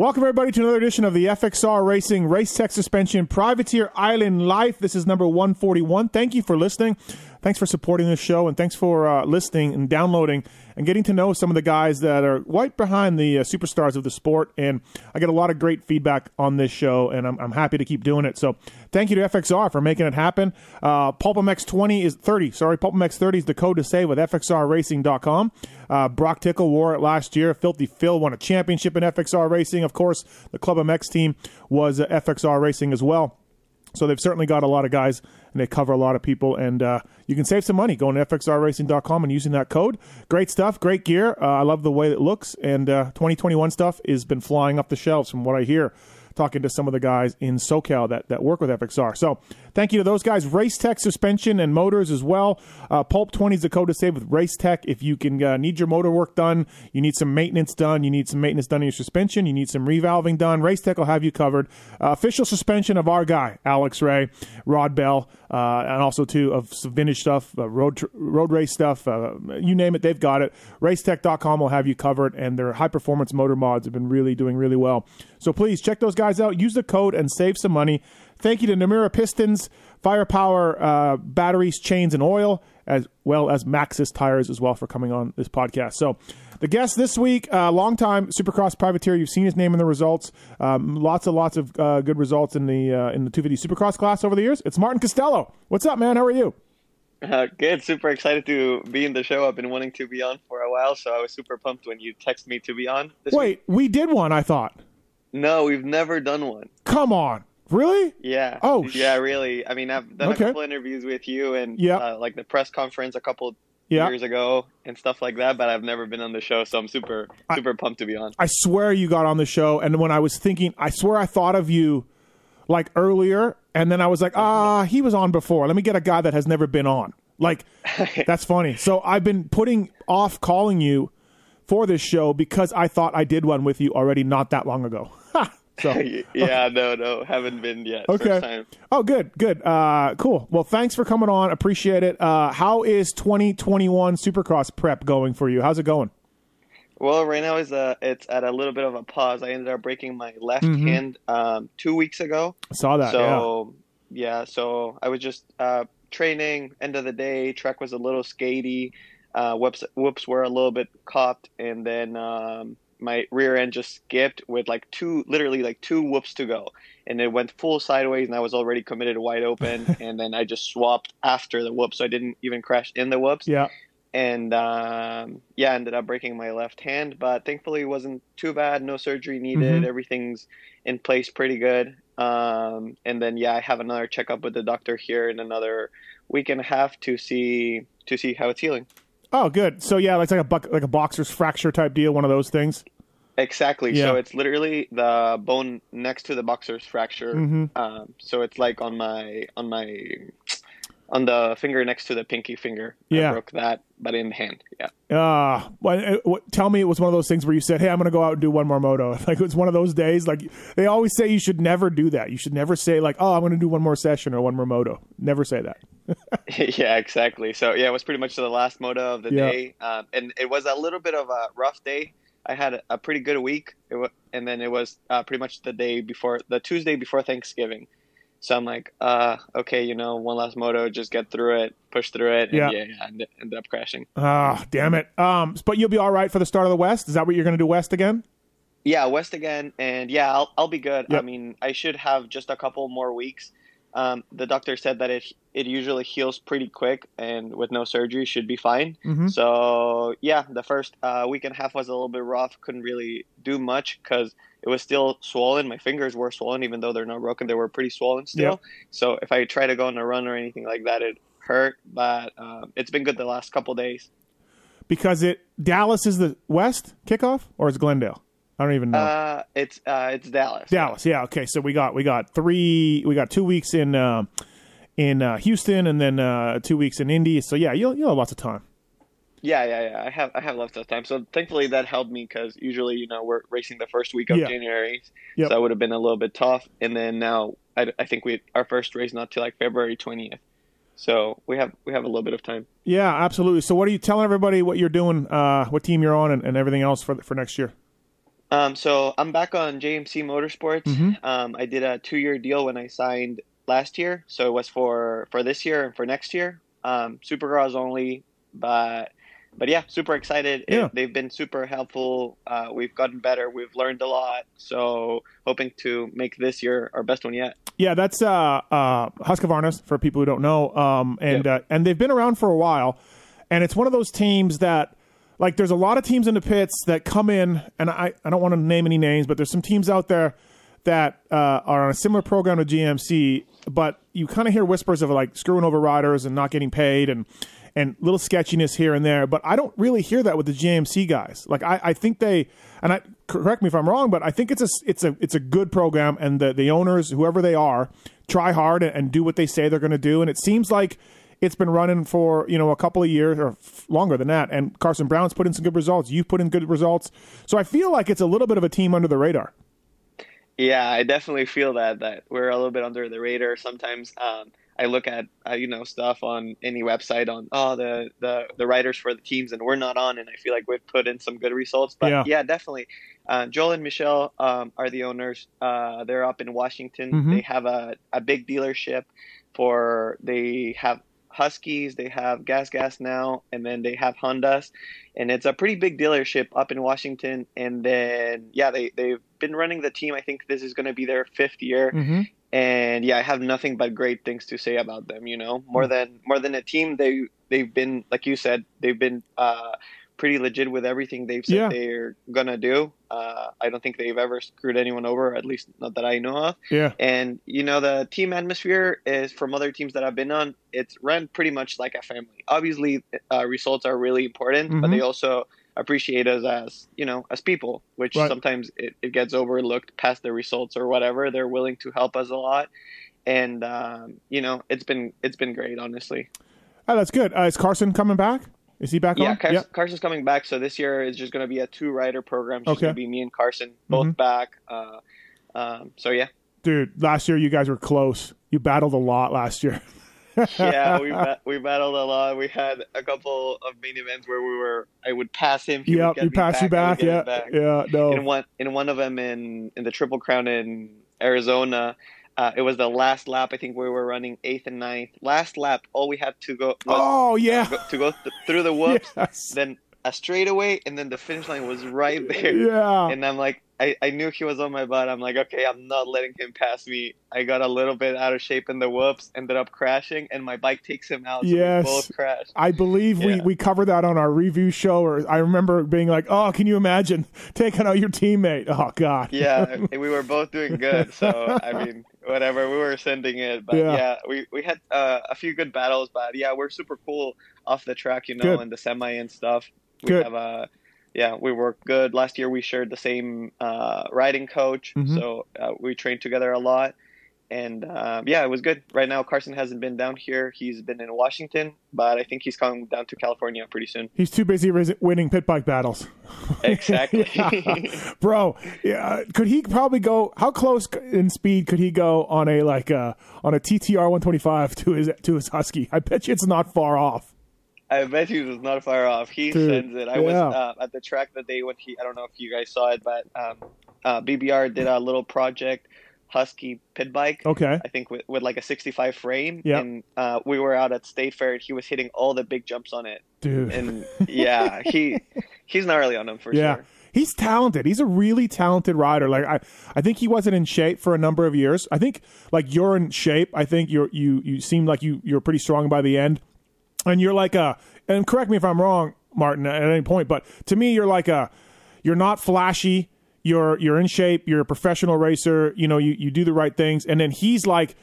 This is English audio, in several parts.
Welcome, everybody, to another edition of the FXR Racing Race Tech Suspension Privateer Island Life. This is number 141. Thank you for listening. Thanks for supporting this show, and thanks for uh, listening and downloading and getting to know some of the guys that are right behind the uh, superstars of the sport. And I get a lot of great feedback on this show, and I'm, I'm happy to keep doing it. So thank you to FXR for making it happen. Uh, PulpMX 20 is 30. Sorry, PulpMX 30 is the code to save with FXRRacing.com. Uh, Brock Tickle wore it last year. Filthy Phil won a championship in FXR Racing. Of course, the Club MX team was uh, FXR Racing as well. So they've certainly got a lot of guys and they cover a lot of people. And uh, you can save some money going to fxrracing.com and using that code. Great stuff, great gear. Uh, I love the way it looks. And uh, 2021 stuff has been flying off the shelves from what I hear talking to some of the guys in SoCal that, that work with FXR. So thank you to those guys. Race Tech suspension and motors as well. Uh, Pulp 20 is the code to save with Race Tech. If you can uh, need your motor work done, you need some maintenance done, you need some maintenance done in your suspension, you need some revalving done, Race Tech will have you covered. Uh, official suspension of our guy, Alex Ray, Rod Bell, uh, and also too of some vintage stuff, uh, road tr- road race stuff, uh, you name it, they've got it. Racetech.com will have you covered, and their high performance motor mods have been really doing really well. So please check those guys out. Use the code and save some money. Thank you to Namura Pistons, Firepower uh, batteries, chains, and oil, as well as Maxxis tires as well for coming on this podcast. So, the guest this week, uh, longtime Supercross privateer. You've seen his name in the results. Um, lots and lots of uh, good results in the uh, in the 250 Supercross class over the years. It's Martin Castelo. What's up, man? How are you? Uh, good. Super excited to be in the show. I've been wanting to be on for a while, so I was super pumped when you texted me to be on. Wait, week. we did one. I thought. No, we've never done one. Come on. Really? Yeah. Oh, yeah, really. I mean, I've done okay. a couple interviews with you and yep. uh, like the press conference a couple yep. years ago and stuff like that, but I've never been on the show, so I'm super super I, pumped to be on. I swear you got on the show and when I was thinking, I swear I thought of you like earlier and then I was like, "Ah, he was on before. Let me get a guy that has never been on." Like that's funny. So I've been putting off calling you for this show because I thought I did one with you already not that long ago. So yeah, no, no, haven't been yet. Okay. Oh, good, good, uh, cool. Well, thanks for coming on. Appreciate it. Uh, how is 2021 Supercross prep going for you? How's it going? Well, right now is uh, it's at a little bit of a pause. I ended up breaking my left mm-hmm. hand um, two weeks ago. I saw that. So yeah, yeah so I was just uh, training. End of the day, track was a little skatey. Uh, whoops, whoops were a little bit copped, and then um, my rear end just skipped with like two, literally like two whoops to go, and it went full sideways, and I was already committed wide open, and then I just swapped after the whoops, so I didn't even crash in the whoops. Yeah. And um, yeah, ended up breaking my left hand, but thankfully it wasn't too bad. No surgery needed. Mm-hmm. Everything's in place pretty good. Um, and then yeah, I have another checkup with the doctor here in another week and a half to see to see how it's healing. Oh, good. So yeah, it's like a buck, like a boxer's fracture type deal, one of those things. Exactly. Yeah. So it's literally the bone next to the boxer's fracture. Mm-hmm. Um, so it's like on my on my on the finger next to the pinky finger. Yeah. I broke that, but in the hand. Yeah. Ah, uh, well, tell me it was one of those things where you said, "Hey, I'm going to go out and do one more moto." Like it was one of those days. Like they always say, you should never do that. You should never say like, "Oh, I'm going to do one more session or one more moto." Never say that. yeah, exactly. So yeah, it was pretty much the last moto of the yeah. day, um, and it was a little bit of a rough day. I had a, pretty good week, and then it was uh, pretty much the day before, the Tuesday before Thanksgiving. So I'm like, uh, okay, you know, one last moto, just get through it, push through it, and yeah, yeah, yeah end, ended up crashing. Ah, oh, damn it. Um, but you'll be all right for the start of the West. Is that what you're going to do, West again? Yeah, West again, and yeah, I'll I'll be good. Yep. I mean, I should have just a couple more weeks um, the doctor said that it it usually heals pretty quick and with no surgery should be fine. Mm-hmm. So yeah, the first uh, week and a half was a little bit rough. Couldn't really do much because it was still swollen. My fingers were swollen, even though they're not broken. They were pretty swollen still. So if I try to go on a run or anything like that, it hurt. But um, it's been good the last couple days. Because it Dallas is the West kickoff, or is Glendale? I don't even know. Uh, it's uh, it's Dallas. Dallas, yeah. Okay, so we got we got three, we got two weeks in uh, in uh, Houston, and then uh, two weeks in Indy. So yeah, you'll you'll have lots of time. Yeah, yeah, yeah. I have I have lots of time. So thankfully that helped me because usually you know we're racing the first week of yeah. January, yep. so that would have been a little bit tough. And then now I, I think we our first race not till like February twentieth. So we have we have a little bit of time. Yeah, absolutely. So what are you telling everybody? What you're doing? Uh, what team you're on, and, and everything else for for next year? Um, so I'm back on JMC Motorsports. Mhm. Um, I did a two-year deal when I signed last year, so it was for for this year and for next year. Um, Supercross only, but but yeah, super excited. It- they've been super helpful. Uh, we've gotten better. We've learned a lot. So hoping to make this year our best one yet. Yeah, that's uh, uh, Husqvarna's for people who don't know, um, and uh, and they've been around for a while, and it's one of those teams that. Like there's a lot of teams in the pits that come in, and I, I don't want to name any names, but there's some teams out there that uh, are on a similar program to JMC, but you kind of hear whispers of like screwing over riders and not getting paid and and little sketchiness here and there. But I don't really hear that with the JMC guys. Like I, I think they and I correct me if I'm wrong, but I think it's a it's a it's a good program, and the the owners, whoever they are, try hard and, and do what they say they're going to do. And it seems like it's been running for you know a couple of years or f- longer than that. And Carson Brown's put in some good results. You've put in good results. So I feel like it's a little bit of a team under the radar. Yeah, I definitely feel that that we're a little bit under the radar. Sometimes um, I look at uh, you know stuff on any website on oh the, the the writers for the teams and we're not on, and I feel like we've put in some good results. But Yeah. yeah, definitely. Uh, Joel and Michelle um, are the owners. Uh, they're up in Washington. Mhm. They have a, a big dealership for they have Huskies, they have Gas Gas now, and then they have Hondas, and it's a pretty big dealership up in Washington. And then yeah, they they've been running the team. I think this is going to be their fifth year, Mm-hmm. and yeah, I have nothing but great things to say about them. You know, more than more than a team, they they've been like you said, they've been uh, pretty legit with everything they've said Yeah. they're gonna do. Uh, I don't think they've ever screwed anyone over, at least not that I know of. Yeah. And you know, the team atmosphere is from other teams that I've been on. It's run pretty much like a family. Obviously, uh, results are really important, but Mhm. they also appreciate us as you know as people, which Right. sometimes it, it gets overlooked past the results or whatever. They're willing to help us a lot, and um, you know, it's been it's been great, honestly. Oh, that's good. Uh, is Carson coming back? Is he back Yeah, on? Cars- Carson's coming back. So this year is just going to be a two rider program. It's Okay. going to be me and Carson both Mhm. back. Uh, um, so yeah, Dude, last year you guys were close. You battled a lot last year. yeah, we we battled a lot. We had a couple of main events where we were. I would pass him. He would Yep, you me passed you back. Yeah, back. yeah, no. In one in one of them in in the Triple Crown in Arizona. Uh, it was the last lap. I think we were running eighth and ninth. Last lap, all we had to go was Oh yeah, go, to go th- through the whoops, yes, then a straightaway, and then the finish line was right there. yeah. And I'm like, I, I knew he was on my butt. I'm like, okay, I'm not letting him pass me. I got a little bit out of shape in the whoops, ended up crashing, and my bike takes him out. So Yes. we both crashed. I believe we, Yeah. we covered that on our review show. Or I remember being like, "Oh, can you imagine taking out your teammate?" Oh God. Yeah, we were both doing good. So I mean, whatever, we were sending it. But Yeah. yeah, we we had uh, a few good battles. But yeah, we're super cool off the track, you know, Good. and the semi and stuff. We Good. have a yeah, we work good. Last year we shared the same uh, riding coach, Mhm. so uh, we trained together a lot. And um, yeah, it was good. Right now, Carson hasn't been down here. He's been in Washington, but I think he's coming down to California pretty soon. He's too busy winning pit bike battles. Exactly. Yeah. Bro, yeah, could he probably go? How close in speed could he go on a like uh on a TTR 125 to his to his Husky? I bet you it's not far off. I bet he was not far off. He Dude, sends it. I was uh, at the track the day when he. I don't know if you guys saw it, but um, uh, BBR did a little project, Husky pit bike. Okay. I think with, with like a 65 frame, Yeah. and uh, we were out at State Fair, and he was hitting all the big jumps on it. Dude. And yeah, he he's gnarly on them for sure. yeah. sure. He's talented. He's a really talented rider. Like I, I think he wasn't in shape for a number of years. I think like you're in shape. I think you're you you seem like you you're pretty strong by the end, and you're like a. And correct me if I'm wrong, Martin, at any point, but to me, you're like a. You're not flashy. You're you're in shape. You're a professional racer. You know you you do the right things, and then he's like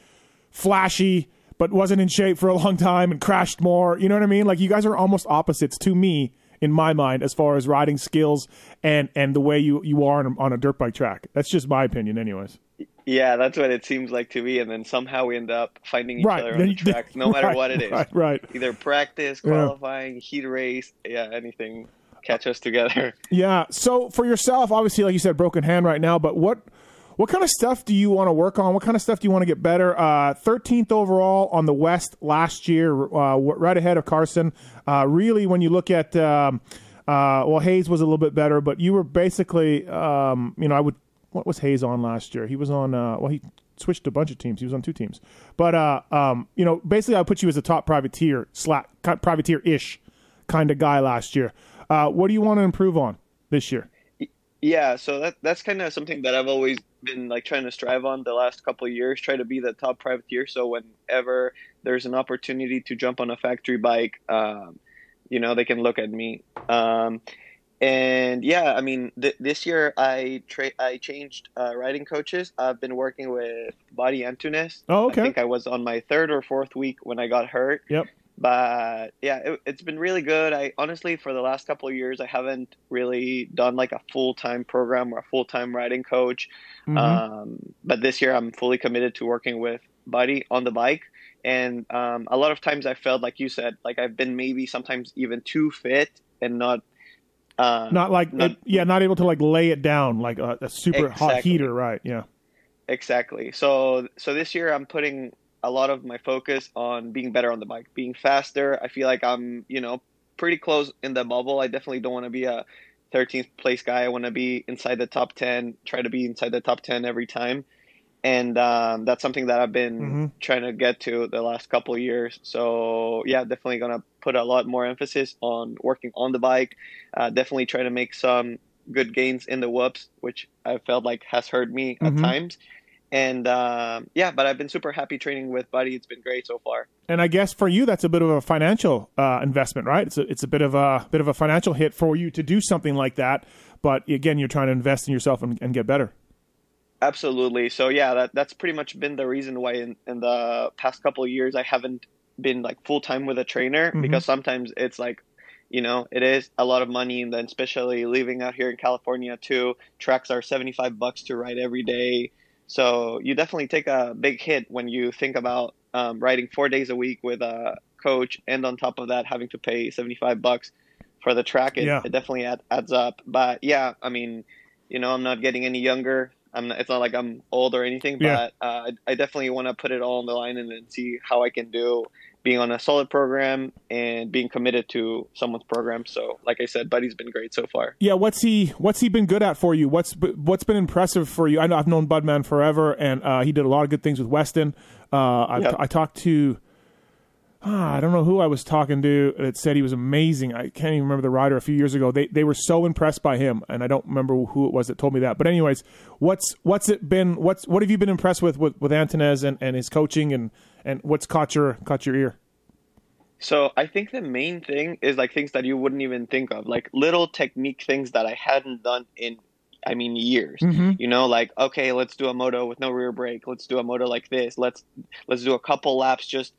flashy but wasn't in shape for a long time and crashed more. You know what I mean? Like you guys are almost opposites to me in my mind as far as riding skills and and the way you you are on a, on a dirt bike track. That's just my opinion, anyways. Yeah, that's what it seems like to me. And then somehow we end up finding each Right. other on the track, no matter right, what it is. Right. Right. Either practice, Yeah. qualifying, heat race, yeah, anything. Catch us together. Yeah. So for yourself, obviously, like you said, broken hand right now. But what what kind of stuff do you want to work on? What kind of stuff do you want to get better? Uh, Thirteenth overall on the West last year, uh, right ahead of Carson. Uh, really, when you look at um, Uh, well, Hayes was a little bit better, but you were basically, um, you know, I would. What was Hayes on last year? He was on. Uh, well, he switched a bunch of teams. He was on two teams, but uh, um, you know, basically, I put you as a top privateer, slack privateer ish kind of guy last year. Uh, what do you want to improve on this year? Yeah, so that that's kind of something that I've always been like trying to strive on the last couple of years. Try to be the top privateer. So whenever there's an opportunity to jump on a factory bike, um, you know, they can look at me. Um, and yeah, I mean, th- this year I tra- I changed uh, riding coaches. I've been working with Buddy Antunes. Oh, okay. I think I was on my third or fourth week when I got hurt. Yep. But yeah, it, it's been really good. I honestly, for the last couple of years, I haven't really done like a full time program or a full time riding coach. Mhm. Um, but this year, I'm fully committed to working with Buddy on the bike. And um, a lot of times, I felt like you said, like I've been maybe sometimes even too fit and not. Um, not like not- it- yeah, not able to like lay it down like a, a super hot heater, right? Yeah. Exactly. So so this year I'm putting a lot of my focus on being better on the bike, being faster. I feel like I'm, you know, pretty close in the bubble. I definitely don't want to be a 13th place guy. I want to be inside the top 10, try to be inside the top 10 every time. And um, that's something that I've been Mhm. trying to get to the last couple of years. So yeah, definitely gonna put a lot more emphasis on working on the bike. Uh, definitely try to make some good gains in the whoops, which I felt like has hurt me Mhm. at times. And um, yeah, but I've been super happy training with Buddy. It's been great so far. And I guess for you, that's a bit of a financial uh, investment, right? It's a, it's a bit of a bit of a financial hit for you to do something like that. But again, you're trying to invest in yourself and, and get better. Absolutely. So yeah, that that's pretty much been the reason why in, in the past couple of years I haven't been like full time with a trainer Mhm. because sometimes it's like, you know, it is a lot of money, and then especially living out here in California too, tracks are seventy five bucks to ride every day. So you definitely take a big hit when you think about um, riding four days a week with a coach, and on top of that having to pay seventy five bucks for the track. It, Yeah. it definitely add, adds up. But yeah, I mean, you know, I'm not getting any younger. I'm not, it's not like I'm old or anything, Yeah. but uh, I, I definitely want to put it all on the line and then see how I can do being on a solid program and being committed to someone's program. So, like I said, Buddy's been great so far. Yeah, what's he what's he been good at for you? What's what's been impressive for you? I know I've known Budman forever, and uh, he did a lot of good things with Weston. Uh, I, Yeah. I talked to ah, I don't know who I was talking to that said he was amazing. I can't even remember the rider a few years ago. They they were so impressed by him, and I don't remember who it was that told me that. But anyways, what's what's it been? What's what have you been impressed with with, with Antunes and, and his coaching, and and what's caught your caught your ear? So, I think the main thing is like things that you wouldn't even think of, like little technique things that I hadn't done in, I mean, years. Mm-hmm. You know, like okay, let's do a moto with no rear brake. Let's do a moto like this. Let's let's do a couple laps just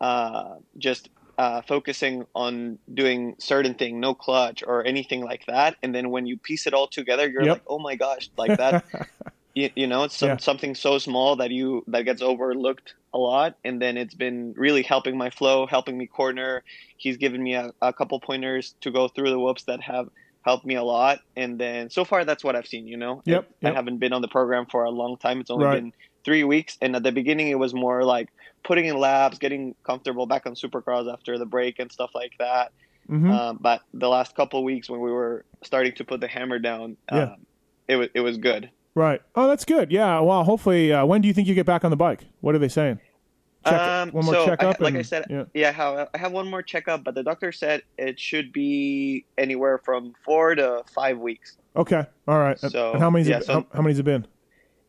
uh, just uh, focusing on doing certain thing, no clutch or anything like that. And then when you piece it all together, you're Yep. like, oh my gosh, like that. you, you know, it's some, Yeah. something so small that you that gets overlooked a lot. And then it's been really helping my flow, helping me corner. He's given me a, a couple pointers to go through the whoops that have helped me a lot. And then so far, that's what I've seen. You know, Yep, I yep. haven't been on the program for a long time. It's only Right. been three weeks, and at the beginning, it was more like putting in laps, getting comfortable back on supercross after the break and stuff like that. Mm-hmm. Um, but the last couple of weeks, when we were starting to put the hammer down, Yeah. um, it was it was good. Right. Oh, that's good. Yeah. Well, hopefully, uh, when do you think you get back on the bike? What are they saying? Check Um, one more so checkup. I, like and- I said, yeah. yeah, how I have one more checkup, but the doctor said it should be anywhere from four to five weeks. Okay. All right. So, and how many's yeah, it, so- how, how many's it been?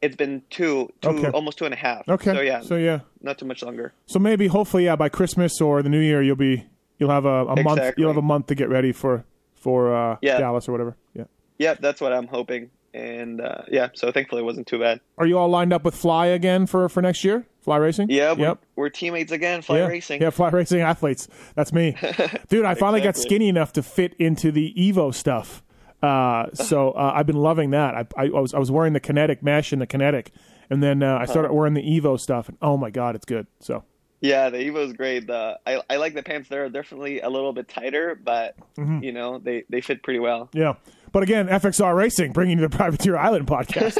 It's been two, two, Okay. almost two and a half. Okay. So yeah, So yeah. not too much longer. So maybe hopefully yeah by Christmas or the New Year you'll be you'll have a, a month you'll have a month to get ready for for uh, Yeah. Dallas or whatever. Yeah. Yeah, that's what I'm hoping. And uh, yeah, so thankfully it wasn't too bad. Are you all lined up with Fly again for for next year? Fly racing? Yeah, we're, Yep. we're teammates again, fly yeah. racing. Yeah, fly racing athletes. That's me, dude. I finally got skinny enough to fit into the Evo stuff. Uh, so uh, I've been loving that. I, I, I was I was wearing the kinetic mesh and the kinetic, and then uh, I started Uh-huh. wearing the Evo stuff, and oh my god, it's good. So Yeah, the Evo's great. The I, I like the pants. They're definitely a little bit tighter, but Mm-hmm. you know they, they fit pretty well. yeah. But again, FXR Racing bringing you the Privateer Island podcast.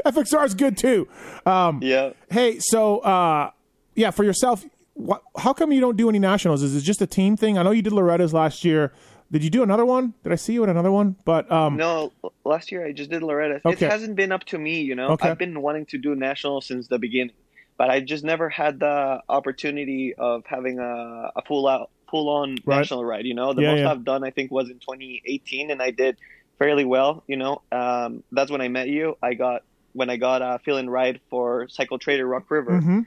FXR is good too. Um, Yeah. Hey, so uh, yeah, for yourself, wh- how come you don't do any nationals? Is it just a team thing? I know you did Loretta's last year. Did you do another one? Did I see you at another one? But um, No, last year I just did Loretta. Okay. It hasn't been up to me, you know. Okay. I've been wanting to do national since the beginning, but I just never had the opportunity of having a, a full out, full on Right. national ride. You know, the Yeah, most yeah. I've done I think was in 2018, and I did fairly well. You know, um, that's when I met you. I got when I got a fill-in ride for Cycle Trader Rock River mhm.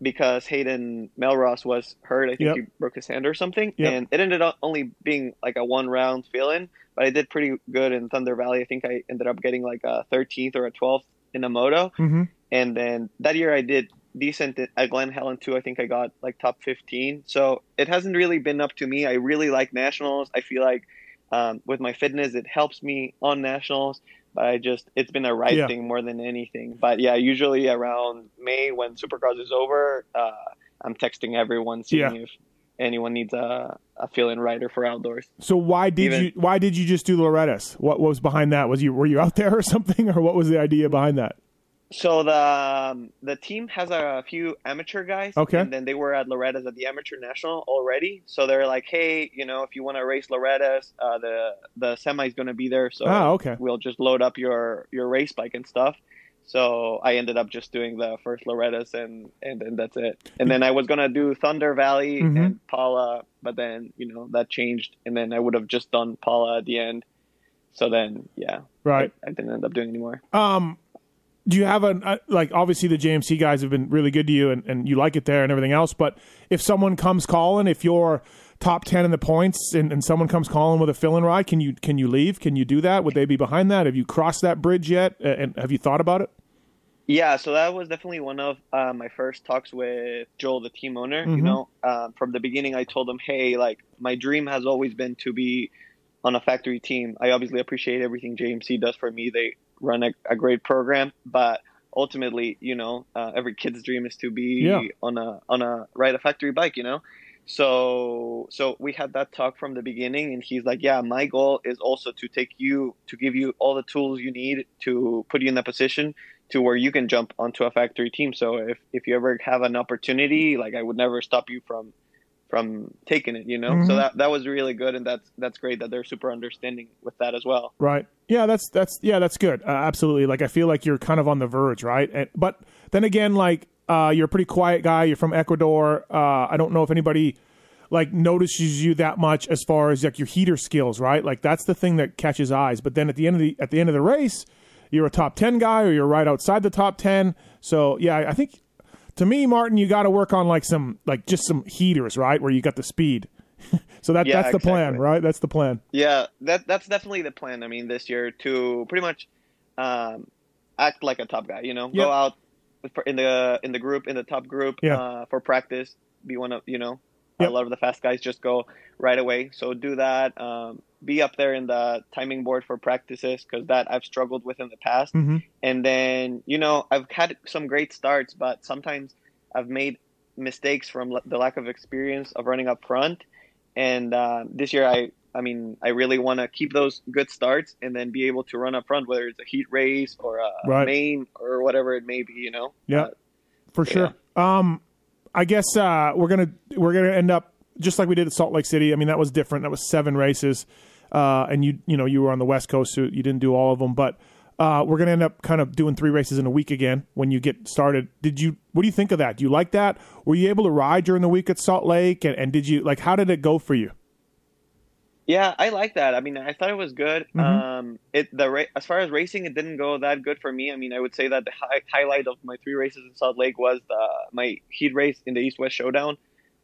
because Hayden Mellross was hurt. I think Yep. he broke his hand or something, Yep. and it ended up only being like a one round fill in. But I did pretty good in Thunder Valley. I think I ended up getting like a 13th or a 12th in a moto, Mhm. and then that year I did decent at Glen Helen too. I think I got like top 15. So it hasn't really been up to me. I really like nationals. I feel like um, with my fitness, it helps me on nationals. But I just, it's been a ride Yeah. thing more than anything. But yeah, usually around May when Supercross is over, uh, I'm texting everyone seeing Yeah. if anyone needs a, a fill-in rider for outdoors. So why did Even- you why did you just do Loretta's? What was behind that? Was you were you out there or something, or what was the idea behind that? So the um, the team has a few amateur guys, Okay. and then they were at Loretta's at the amateur national already. So they're like, hey, you know, if you want to race Loretta's, uh, the the semi is going to be there. So Ah, okay. we'll just load up your your race bike and stuff. So I ended up just doing the first Loretta's and and then that's it. And then I was gonna do Thunder Valley Mhm. and Pala, but then you know that changed, and then I would have just done Pala at the end. So then yeah, Right. I, I didn't end up doing anymore. Um, do you have a uh, like? Obviously, the JMC guys have been really good to you, and, and you like it there and everything else. But if someone comes calling, if you're top ten in the points, and, and someone comes calling with a fill-in ride, can you can you leave? Can you do that? Would they be behind that? Have you crossed that bridge yet? Uh, And have you thought about it? Yeah, so that was definitely one of uh, my first talks with Joel, the team owner. Mhm. You know, um, from the beginning, I told him, "Hey, like my dream has always been to be on a factory team. I obviously appreciate everything JMC does for me. They run a, a great program, but ultimately, you know, uh, every kid's dream is to be Yeah. on a on a ride a factory bike. You know." So so we had that talk from the beginning and he's like, "Yeah, my goal is also to take you to give you all the tools you need to put you in the position to where you can jump onto a factory team. So if, if you ever have an opportunity, like I would never stop you from from taking it, you know? Mhm. So that that was really good and that's that's great that they're super understanding with that as well. Right. Yeah, that's that's yeah, that's good. Uh, absolutely. Like I feel like you're kind of on the verge, right? And, but then again, like uh, you're a pretty quiet guy. You're from Ecuador. Uh, I don't know if anybody like notices you that much as far as like your heater skills, right? Like that's the thing that catches eyes. But then at the end of the at the end of the race, you're a top ten guy, or you're right outside the top ten. So yeah, I think to me, Martin, you got to work on like some like just some heaters, right? Where you got the speed. so that Yeah, that's the plan, right? That's the plan. Yeah, that that's definitely the plan. I mean, this year to pretty much um, act like a top guy. You know, Yep. go out for, in the in the group in the top group Yeah. uh, for practice. Be one of you know Yep. a lot of the fast guys just go right away. So do that. Um, be up there in the timing board for practices because that I've struggled with in the past. hmm And then you know I've had some great starts, but sometimes I've made mistakes from l- the lack of experience of running up front. And uh, this year, I I mean, I really want to keep those good starts and then be able to run up front, whether it's a heat race or a Right. main or whatever it may be. You know. Yeah. Uh, for sure. Um, I guess uh, we're gonna we're gonna end up just like we did at Salt Lake City. I mean, that was different. That was seven races, uh, and you you know you were on the West Coast, so you didn't do all of them. But uh, we're gonna end up kind of doing three races in a week again when you get started. Did you? What do you think of that? Do you like that? Were you able to ride during the week at Salt Lake? And, and did you like? How did it go for you? Yeah, I like that. I mean, I thought it was good. Mhm. Um, it the ra- as far as racing, it didn't go that good for me. I mean, I would say that the hi- highlight of my three races in Salt Lake was the, my heat race in the East West Showdown,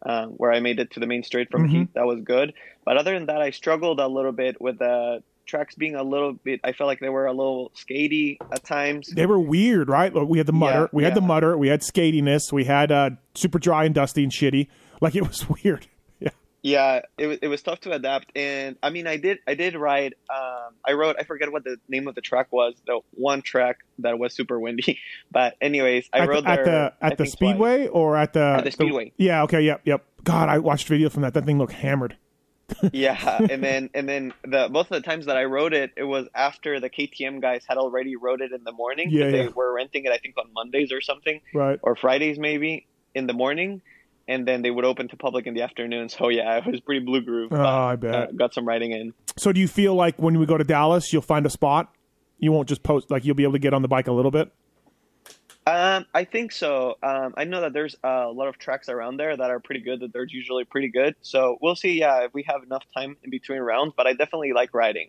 um, where I made it to the main straight from Mhm. heat. That was good. But other than that, I struggled a little bit with the tracks being a little bit. I felt like they were a little skatey at times. They were weird, right? We had the mutter, Yeah, we had the mutter, we had skatiness, we had uh, super dry and dusty and shitty. Like it was weird. Yeah. Yeah, it was it was tough to adapt, and I mean, I did I did ride. Um, I wrote I forget what the name of the track was. The one track that was super windy, but anyways, I at rode the, at there. the I at the think twice. speedway or at the At the Speedway. yeah. Okay. Yep. Yep. God, I watched video from that. That thing looked hammered. yeah, and then and then the both of the times that I wrote it, it was after the KTM guys had already rode it in the morning Yeah, they were renting it, I think, on Mondays or something, Right. or Fridays maybe in the morning. And then they would open to public in the afternoon. So yeah, it was pretty blue groove. Oh, I bet. uh, got some riding in. So do you feel like when we go to Dallas, you'll find a spot? You won't just post like you'll be able to get on the bike a little bit. Um, I think so. Um, I know that there's a lot of tracks around there that are pretty good. That they're usually pretty good. So we'll see. Yeah, if we have enough time in between rounds. But I definitely like riding.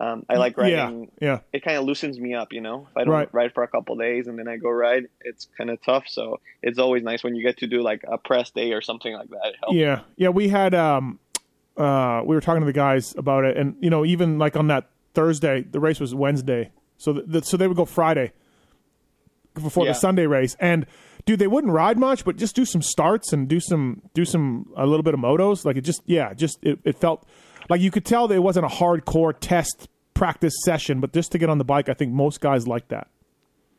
Um, I like riding. Yeah, yeah. It kind of loosens me up, you know. If I don't Right. ride for a couple days and then I go ride, it's kind of tough. So it's always nice when you get to do like a press day or something like that. Yeah, yeah. We had um, uh, we were talking to the guys about it, and you know, even like on that Thursday, the race was Wednesday, so the, the, so they would go Friday before Yeah. the Sunday race, and dude, they wouldn't ride much, but just do some starts and do some do some a little bit of motos. Like it just yeah, just it, it felt like you could tell that it wasn't a hardcore test practice session, but just to get on the bike, I think most guys like that.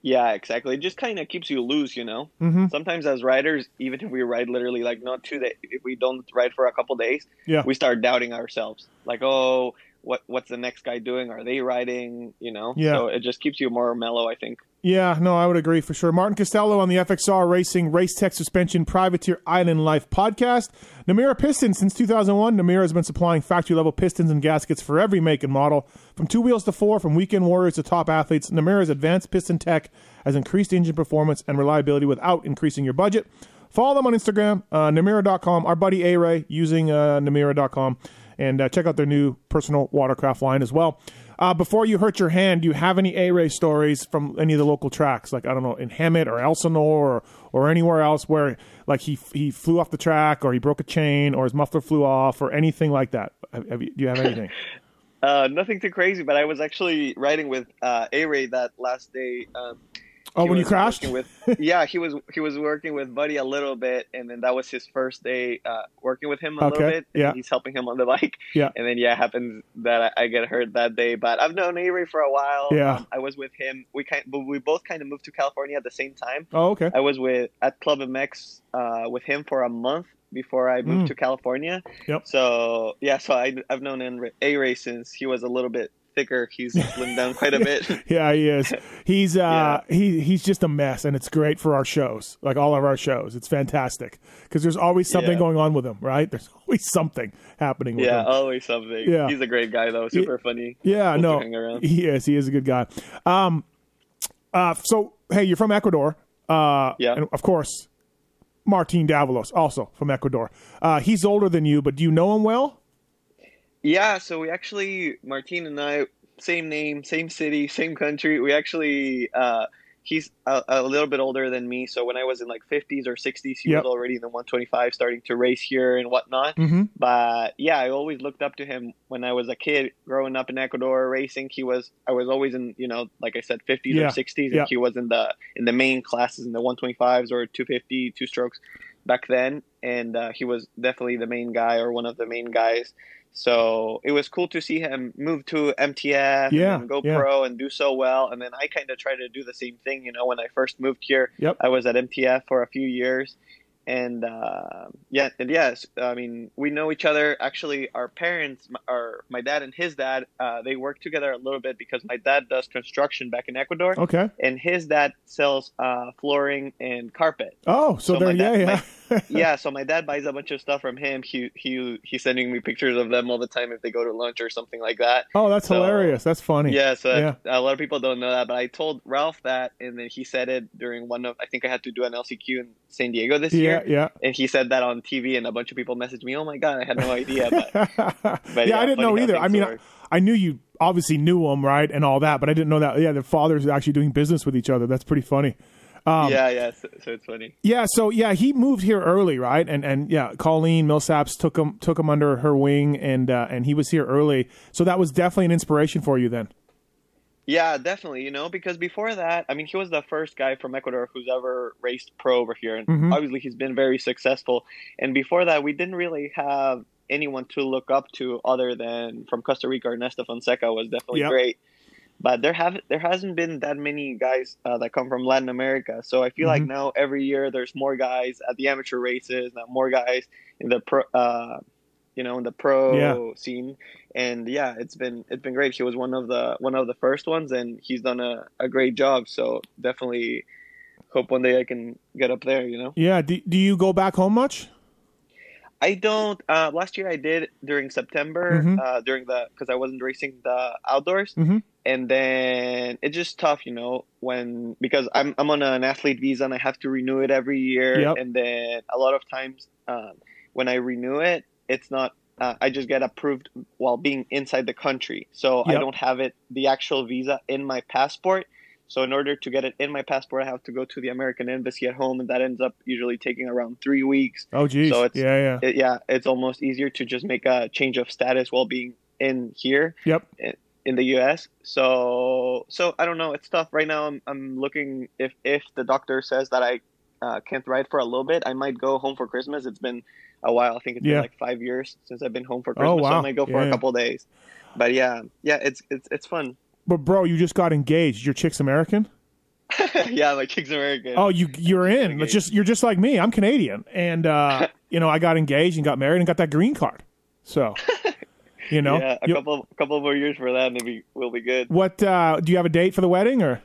Yeah, exactly. It just kind of keeps you loose, you know. Mm-hmm. Sometimes as riders, even if we ride literally like not two days, if we don't ride for a couple days, Yeah. we start doubting ourselves. Like, oh, what what's the next guy doing? Are they riding? You know. Yeah. So it just keeps you more mellow, I think. Yeah, no, I would agree for sure. Martin Castelo on the FXR Racing Race Tech Suspension Privateer Island Life podcast. Namura Pistons since 2001. Namura has been supplying factory level pistons and gaskets for every make and model, from two wheels to four, from weekend warriors to top athletes. Namura's advanced piston tech has increased engine performance and reliability without increasing your budget. Follow them on Instagram, uh, Namura.com. Our buddy A Ray using uh, Namura.com. And uh, check out their new personal watercraft line as well. Uh, before you hurt your hand, do you have any A Ray stories from any of the local tracks? Like, I don't know, in Hemet or Elsinore or, or anywhere else where, like, he he flew off the track or he broke a chain or his muffler flew off or anything like that? Have, have you, do you have anything? Uh, nothing too crazy, but I was actually riding with uh, A Ray that last day. Um, Oh, he when you crashed? With, yeah, he was he was working with Buddy a little bit, and then that was his first day uh, working with him a Okay, little bit. and yeah. he's helping him on the bike. Yeah. and then yeah, it happens that I, I get hurt that day. But I've known A Ray for a while. Yeah. Um, I was with him. We kind, but we both kind of moved to California at the same time. Oh, okay. I was with at Club MX uh, with him for a month before I moved Mm. to California. Yep. So yeah, so I, I've known A Ray since he was a little bit thicker. He's slimmed down quite a bit. Yeah, he is. He's uh Yeah. he he's just a mess, and it's great for our shows, like all of our shows. It's fantastic because there's always something Yeah. going on with him, right? There's always something happening with yeah, him. always something. Yeah. He's a great guy though. Super funny. Yeah, Cool no, he is. He is a good guy. Um, uh, so hey, you're from Ecuador. Uh, Yeah. and of course, Martin Davalos, also from Ecuador. Uh, he's older than you, but do you know him well? Yeah, so we actually Martin and I same name, same city, same country. We actually uh he's a, a little bit older than me, so when I was in like 50s or 60s, he Yep. was already in the 125 starting to race here and whatnot. Mm-hmm. But yeah, I always looked up to him when I was a kid growing up in Ecuador racing. He was I was always in, you know, like I said 50s Yeah, or 60s and yeah. he was in the in the main classes in the 125s or 250 two strokes back then and uh, he was definitely the main guy or one of the main guys. So it was cool to see him move to MTF Yeah, and go yeah. pro and do so well. And then I kind of tried to do the same thing. You know, when I first moved here, Yep. I was at MTF for a few years. And uh, yeah, and yes, I mean we know each other. Actually, our parents, our my dad and his dad, uh, they work together a little bit because my dad does construction back in Ecuador, Okay. and his dad sells uh, flooring and carpet Oh, so, So there, my yeah, dad- yeah. yeah, so my dad buys a bunch of stuff from him. He he he's sending me pictures of them all the time if they go to lunch or something like that. oh, that's So- hilarious. That's funny. Yeah, so Yeah. a lot of people don't know that, but I told Ralph that, and then he said it during one of I think I had to do an LCQ in San Diego this yeah, year, yeah. and he said that on TV, and a bunch of people messaged me, "Oh my god, I had no idea." But yeah, yeah, I didn't know either. I mean, I. I knew you obviously knew him, right, and all that, but I didn't know that. Yeah, their fathers are actually doing business with each other. That's pretty funny. Um, yeah, yeah, so, so it's funny. Yeah, so yeah, he moved here early, right? And and yeah, Colleen Millsaps took him took him under her wing, and uh, and he was here early. So that was definitely an inspiration for you then. Yeah, definitely. You know, because before that, I mean, he was the first guy from Ecuador who's ever raced pro over here, and Mhm. obviously he's been very successful. And before that, we didn't really have anyone to look up to other than from Costa Rica. Ernesto Fonseca was definitely Yep. great, but there have there hasn't been that many guys uh, that come from Latin America. So I feel like Mhm. now every year there's more guys at the amateur races, now more guys in the pro. Uh, you know, in the pro Yeah. scene, and yeah, it's been it's been great. He was one of the one of the first ones, and he's done a, a great job. So definitely, hope one day I can get up there. You know. Yeah. Do, do you go back home much? I don't. Uh, last year I did during September, Mhm. uh, during the because I wasn't racing the outdoors, Mhm. And then it's just tough, you know, when because I'm I'm on an athlete visa and I have to renew it every year, Yep. and then a lot of times um, when I renew it, it's not. Uh, I just get approved while being inside the country, so I don't have it the actual visa in my passport. So in order to get it in my passport, I have to go to the American embassy at home, and that ends up usually taking around three weeks Oh, geez. So it's- yeah, yeah. it, yeah, it's almost easier to just make a change of status while being in here Yep. In the U.S. So, so I don't know. It's tough right now. I'm, I'm looking if if the doctor says that I uh, can't ride for a little bit, I might go home for Christmas. It's been a while. I think it's Yeah. been like five years since I've been home for Oh, Christmas. So. I might go for Yeah, a couple days. But yeah, yeah, it's it's it's fun. But bro, you just got engaged. Your chick's American. yeah, my chick's American. Oh, you you're in. It's just you're just like me. I'm Canadian, and uh, you know I got engaged and got married and got that green card. So, you know, yeah, a You- couple couple more years for that, and it'll be, will be good. what uh, do you have a date for the wedding or?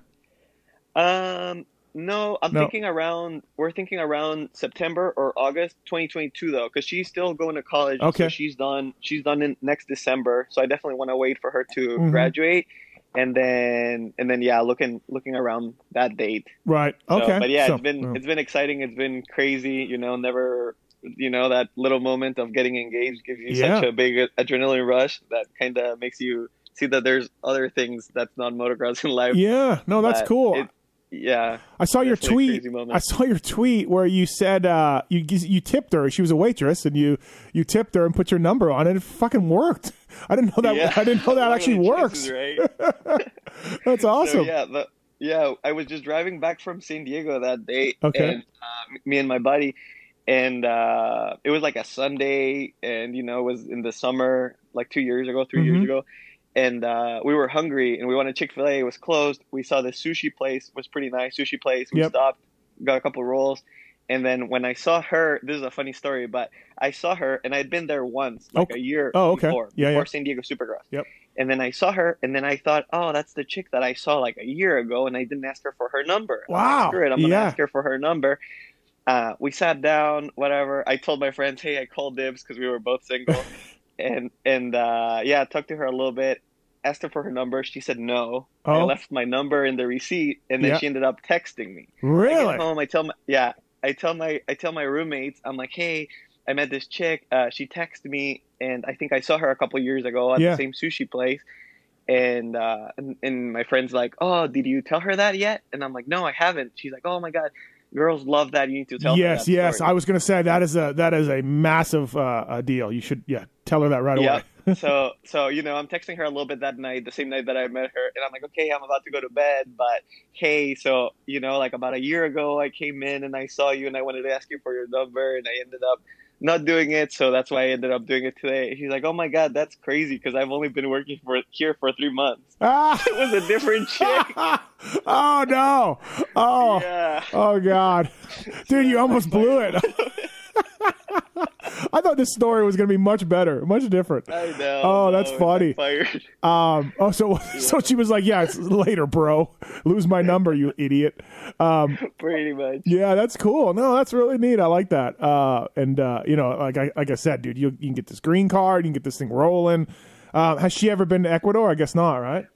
Um, no, I'm No. thinking around. We're thinking around September or August 2022, though, because she's still going to college. Okay. So she's done. She's done in next December. So I definitely want to wait for her to Mhm. graduate, and then and then yeah, looking looking around that date. Right. So, Okay. but yeah, So- it's been oh. it's been exciting. It's been crazy. You know, never. You know that little moment of getting engaged gives you Yeah. such a big adrenaline rush that kind of makes you see that there's other things that's not motocross in life. yeah. No, that's cool. it- yeah. I saw your tweet. I saw your tweet where you said uh, you you tipped her. She was a waitress, and you you tipped her and put your number on it. It fucking worked. I didn't know that. Yeah. I didn't know that actually works. chances, right? That's awesome. So, yeah, the, yeah. I was just driving back from San Diego that day, Okay. and uh, me and my buddy, and uh, it was like a Sunday, and you know, it was in the summer, like two years ago, 3 Mhm. years ago, and uh, we were hungry, and we wanted Chick Fil A. It was closed. We saw this sushi place, was pretty nice sushi place. We Yep. stopped, got a couple rolls. And then when I saw her, this is a funny story, but I saw her and I'd been there once, like Okay. a year Oh, okay. before, Yeah, before yeah. San Diego Supercross. Yep. And then I saw her, and then I thought, oh, that's the chick that I saw like a year ago, and I didn't ask her for her number. I'm like, Wow. Screw it, I'm gonna Yeah. ask her for her number. Uh, we sat down, whatever. I told my friends, hey, I called dibs because we were both single, and and uh, yeah, talked to her a little bit. Asked her for her number. She said no. Oh. I left my number in the receipt, and then Yeah. she ended up texting me. I Really? get home. I tell my yeah. I tell my I tell my roommates. I'm like, hey, I met this chick. Uh, she texted me, and I think I saw her a couple years ago at Yeah. the same sushi place. And, uh, and and my friend's like, oh, did you tell her that yet? And I'm like, no, I haven't. She's like, oh my god, girls love that. You need to tell her. yes, yes. story." I was going to say that is a that is a massive uh, a deal. You should yeah tell her that right Yeah. away. so so you know i'm texting her a little bit that night the same night that i met her and i'm like okay i'm about to go to bed but hey so you know like about a year ago i came in and i saw you and i wanted to ask you for your number and i ended up not doing it so that's why i ended up doing it today He's like oh my god that's crazy because i've only been working for here for three months Ah! it was a different chick oh no! Oh yeah oh god, dude, you almost blew it. I thought this story was going to be much better, much different. i know Oh, that's no, it funny. Um, oh, so so she was like, "Yeah, it's later, bro. Lose my number, you idiot." Um, pretty much yeah, that's cool. No, that's really neat. I like that. Uh, and uh, you know, like I like I said, dude, you, you can get this green card, you can get this thing rolling. Um, has she ever been to Ecuador? I guess not, right?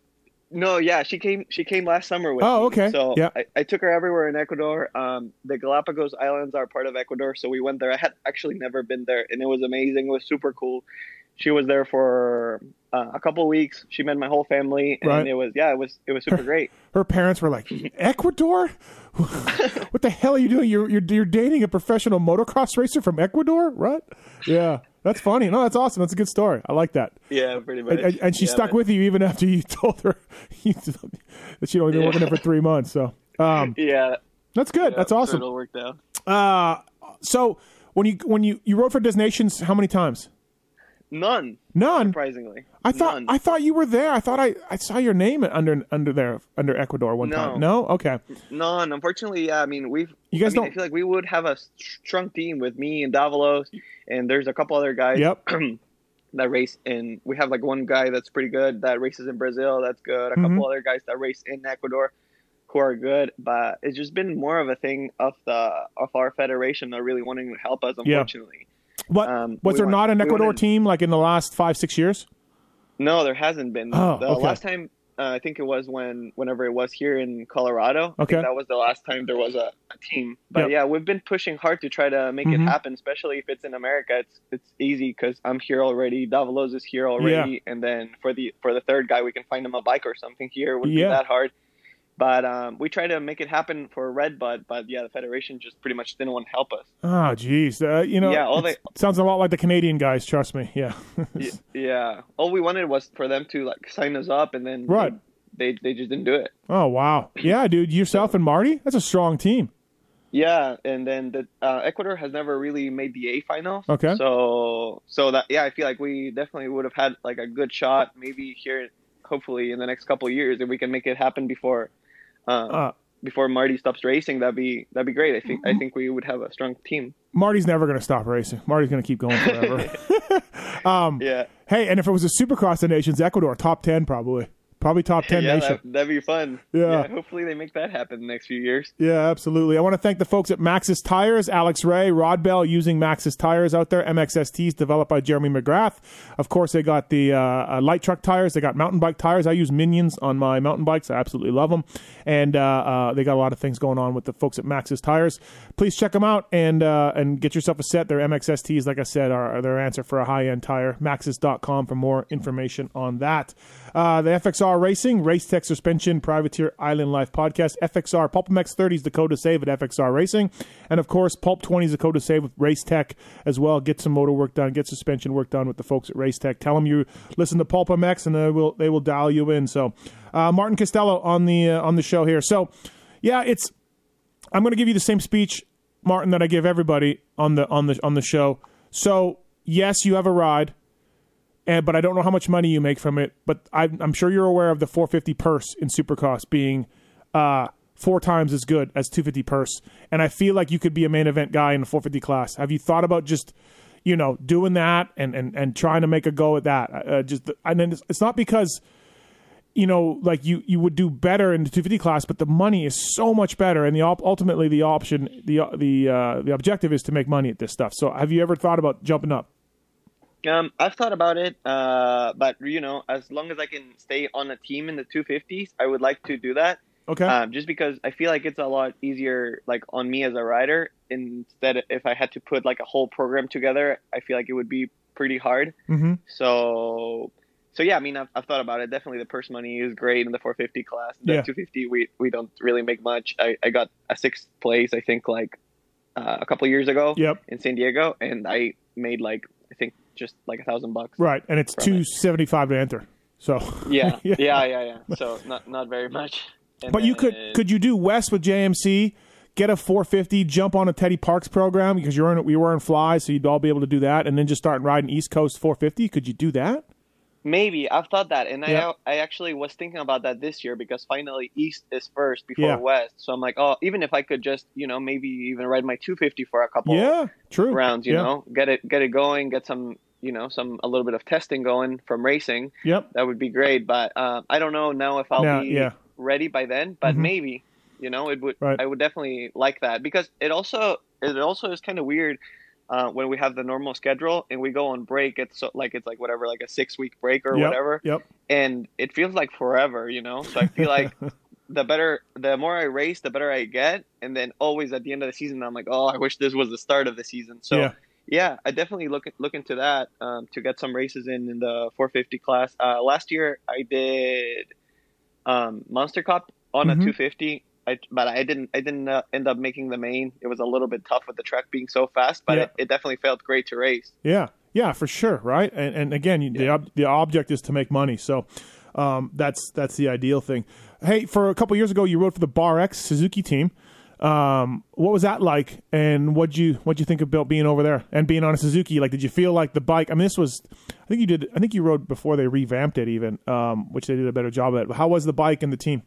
No, yeah, she came. She came last summer with Oh, me. okay. So Yeah. I, I took her everywhere in Ecuador. Um, the Galapagos Islands are part of Ecuador, so we went there. I had actually never been there, and it was amazing. It was super cool. She was there for uh, a couple weeks. She met my whole family, and Right. it was yeah, it was it was super great. Her parents were like, "Ecuador? what the hell are you doing? You're, you're you're dating a professional motocross racer from Ecuador, right?" Yeah, that's funny. No, that's awesome. That's a good story. I like that. Yeah, pretty much. And, and, and she Yeah, stuck man. with you even after you told her you, that she'd only been Yeah. working there for three months. So um, Yeah, that's good. yeah, that's so awesome. It all worked out. Uh, so when you when you you rode for Nations, how many times? None, None. surprisingly. I thought None. I thought you were there. I thought I, I saw your name under under there under Ecuador one No. time. No, okay. None. Unfortunately, yeah. I mean, we've. You guys I mean, don't- I feel like we would have a strong team with me and Davalos, and there's a couple other guys. Yep. that race and We have like one guy that's pretty good that races in Brazil. That's good. A Mhm. couple other guys that race in Ecuador, who are good, but it's just been more of a thing of the of our federation not really wanting to help us. Yeah. What Um, was there not an Ecuador team like in the last five six years? no, there hasn't been. Oh, the okay. last time uh, I think it was when whenever it was here in Colorado. Okay. that was the last time there was a, a team. But Yep. yeah, we've been pushing hard to try to make Mhm. it happen, especially if it's in America. It's it's easy because I'm here already. Davalos is here already, and then for the for the third guy, we can find him a bike or something here. It wouldn't Yeah. be that hard. But um, we tried to make it happen for Red Bud, but yeah, the federation just pretty much didn't want to help us. Oh, geez. Uh, you know, Yeah, all it's- sounds a lot like the Canadian guys. Trust me. Yeah. Yeah, all we wanted was for them to like sign us up, and then Right. they, they they just didn't do it. oh wow. Yeah, dude. Yourself and Marty. That's a strong team. Yeah, and then the uh, Ecuador has never really made the A finals. Okay. So so that yeah, I feel like we definitely would have had like a good shot, maybe here, hopefully in the next couple of years, if we can make it happen before, uh, Uh, before Marty stops racing. That'd be that'd be great. I think Mm-hmm. I think we would have a strong team. Marty's never going to stop racing. Marty's going to keep going forever. um, Yeah, hey, and if it was a Supercross of Nations, Ecuador top ten probably, probably top ten yeah, nation. that, that'd be fun. Yeah. hopefully they make that happen in the next few years. Yeah, absolutely. I want to thank the folks at Maxxis Tires, Alex Ray, Rod Bell using Maxxis Tires out there. MXSTs developed by Jeremy McGrath. Of course, they got the uh, uh, light truck tires. They got mountain bike tires. I use Minions on my mountain bikes. I absolutely love them. And uh, uh, they got a lot of things going on with the folks at Maxxis Tires. Please check them out and uh, and get yourself a set. Their MXSTs, like I said, are, are their answer for a high end tire. Maxxis.com for more information on that. Uh, the FXR Racing, Race Tech Suspension, Privateer Island Life Podcast, FXR PulpMX 30s Dakota Save at FXR Racing, and of course Pulp 20s Dakota Save with Race Tech as well. Get some motor work done, get suspension work done with the folks at Race Tech. Tell them you listen to PulpMX and they will they will dial you in. So uh, Martin Castelo on the uh, on the show here. So yeah, it's I'm going to give you the same speech, Martin, that I give everybody on the on the on the show. So yes, you have a ride, and but I don't know how much money you make from it. But I, I'm sure you're aware of the 450 purse in Supercross being uh, four times as good as 250 purse, and I feel like you could be a main event guy in the 450 class. Have you thought about just you know doing that and and and trying to make a go at that? Uh, just and then it's, it's not because you know, like you you would do better in the 250 class, but the money is so much better, and the op- ultimately the option the the uh, the objective is to make money at this stuff. So, have you ever thought about jumping up? Um, I've thought about it, uh, but you know, as long as I can stay on a team in the 250s, I would like to do that. Okay, Um, just because I feel like it's a lot easier, like on me as a rider. Instead, if I had to put like a whole program together, I feel like it would be pretty hard. mm-hmm. So, so yeah, I mean, I've, I've thought about it. Definitely, the purse money is great in the 450 class. The Yeah. 250, we we don't really make much. I, I got a sixth place, I think, like uh, a couple years ago Yep, in San Diego, and I made like I think just like a thousand bucks. right, and it's two it. seventy five to enter. So Yeah, Yeah. yeah, yeah, yeah. So not not very much. And But you could could you do West with JMC? Get a 450, jump on a Teddy Parks program because you're in, we were in flies, so you'd all be able to do that, and then just start riding East Coast 450. Could you do that? Maybe I've thought that, and Yeah. I I actually was thinking about that this year because finally East is first before Yeah. West. So I'm like, oh, even if I could just you know maybe even ride my 250 for a couple Yeah, true. rounds, you Yeah. know, get it get it going, get some you know some a little bit of testing going from racing. Yep. That would be great, but um, I don't know now if I'll Now, be yeah. ready by then. But Mhm. maybe you know it would. Right. I would definitely like that because it also it also is kind of weird. Uh, when we have the normal schedule and we go on break, it's so, like it's like whatever, like a six week break or Yep. whatever Yep. and it feels like forever, you know. So I feel like the better, the more I race, the better I get, and then always at the end of the season, I'm like, oh, I wish this was the start of the season. So Yeah. Yeah, I definitely look look into that um, to get some races in in the 450 class. Uh, last year I did um, Monster Cup on Mhm. a 250. I, but I didn't. I didn't uh, end up making the main. It was a little bit tough with the track being so fast, but Yeah. it, it definitely felt great to race. Yeah, yeah, for sure, right? And, and again, you the ob- the object is to make money, so um, that's that's the ideal thing. Hey, for a couple years ago, you rode for the Bar X Suzuki team. Um, what was that like, and what'd you what'd you think about being over there and being on a Suzuki? Like, did you feel like the bike? I mean, this was, I think you did. I think you rode before they revamped it, even, um, which they did a better job at. How was the bike and the team?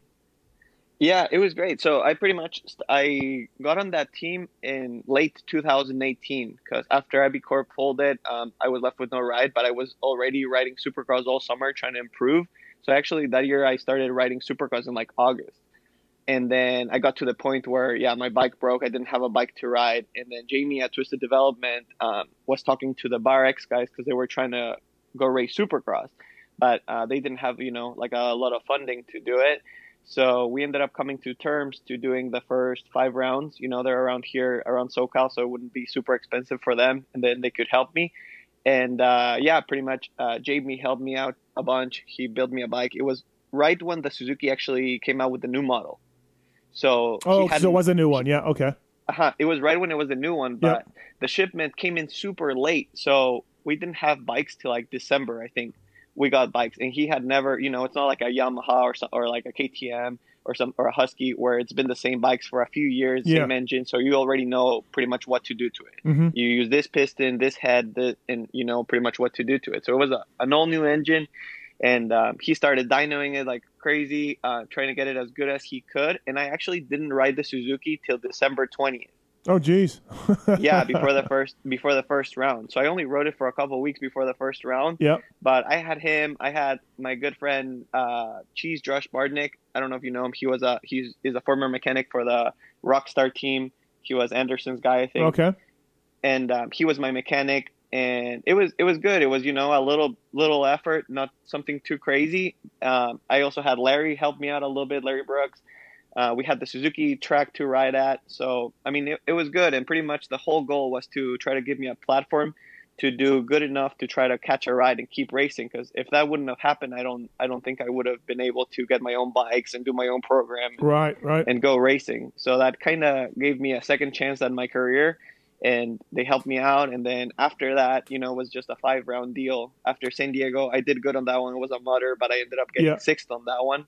Yeah, it was great. So I pretty much I got on that team in late 2018 because after Abbey Corp folded, um, I was left with no ride, but I was already riding Supercross all summer trying to improve. So actually that year I started riding Supercross in like August, and then I got to the point where yeah, my bike broke. I didn't have a bike to ride, and then Jamie at Twisted Development um, was talking to the Bar X guys because they were trying to go race Supercross, but uh, they didn't have you know like a lot of funding to do it. So we ended up coming to terms to doing the first five rounds. You know, they're around here, around SoCal, so it wouldn't be super expensive for them, and then they could help me. And uh, yeah, pretty much, uh, Jamie helped me out a bunch. He built me a bike. It was right when the Suzuki actually came out with the new model. So oh, so it was a new one. Yeah, okay. Uh-huh. It was right when it was a new one, but yep. the shipment came in super late, so we didn't have bikes till like December, I think. We got bikes, and he had never, you know, it's not like a Yamaha or some, or like a KTM or some or a Husky where it's been the same bikes for a few years, yeah. same engine, so you already know pretty much what to do to it. Mm-hmm. You use this piston, this head, this, and you know pretty much what to do to it. So it was a, an all new engine and um, he started dynoing it like crazy, uh, trying to get it as good as he could. And I actually didn't ride the Suzuki till December twentieth. Oh, geez. yeah, before the first before the first round. So I only rode it for a couple weeks before the first round. Yeah. But I had him. I had my good friend uh, Cheese Drush Bardnick. I don't know if you know him. He was a he's is a former mechanic for the Rockstar team. He was Anderson's guy, I think. Okay. And um, he was my mechanic and it was it was good. It was you know a little little effort, not something too crazy. Um, I also had Larry help me out a little bit, Larry Brooks. Uh, we had the Suzuki track to ride at, so I mean it, it was good. And pretty much the whole goal was to try to give me a platform to do good enough to try to catch a ride and keep racing. Because if that wouldn't have happened, I don't I don't think I would have been able to get my own bikes and do my own program. Right, right. And go racing. So that kind of gave me a second chance at my career and they helped me out. And then after that, you know, it was just a five round deal. After San Diego, I did good on that one. It was a mutter, but I ended up getting yeah. sixth on that one.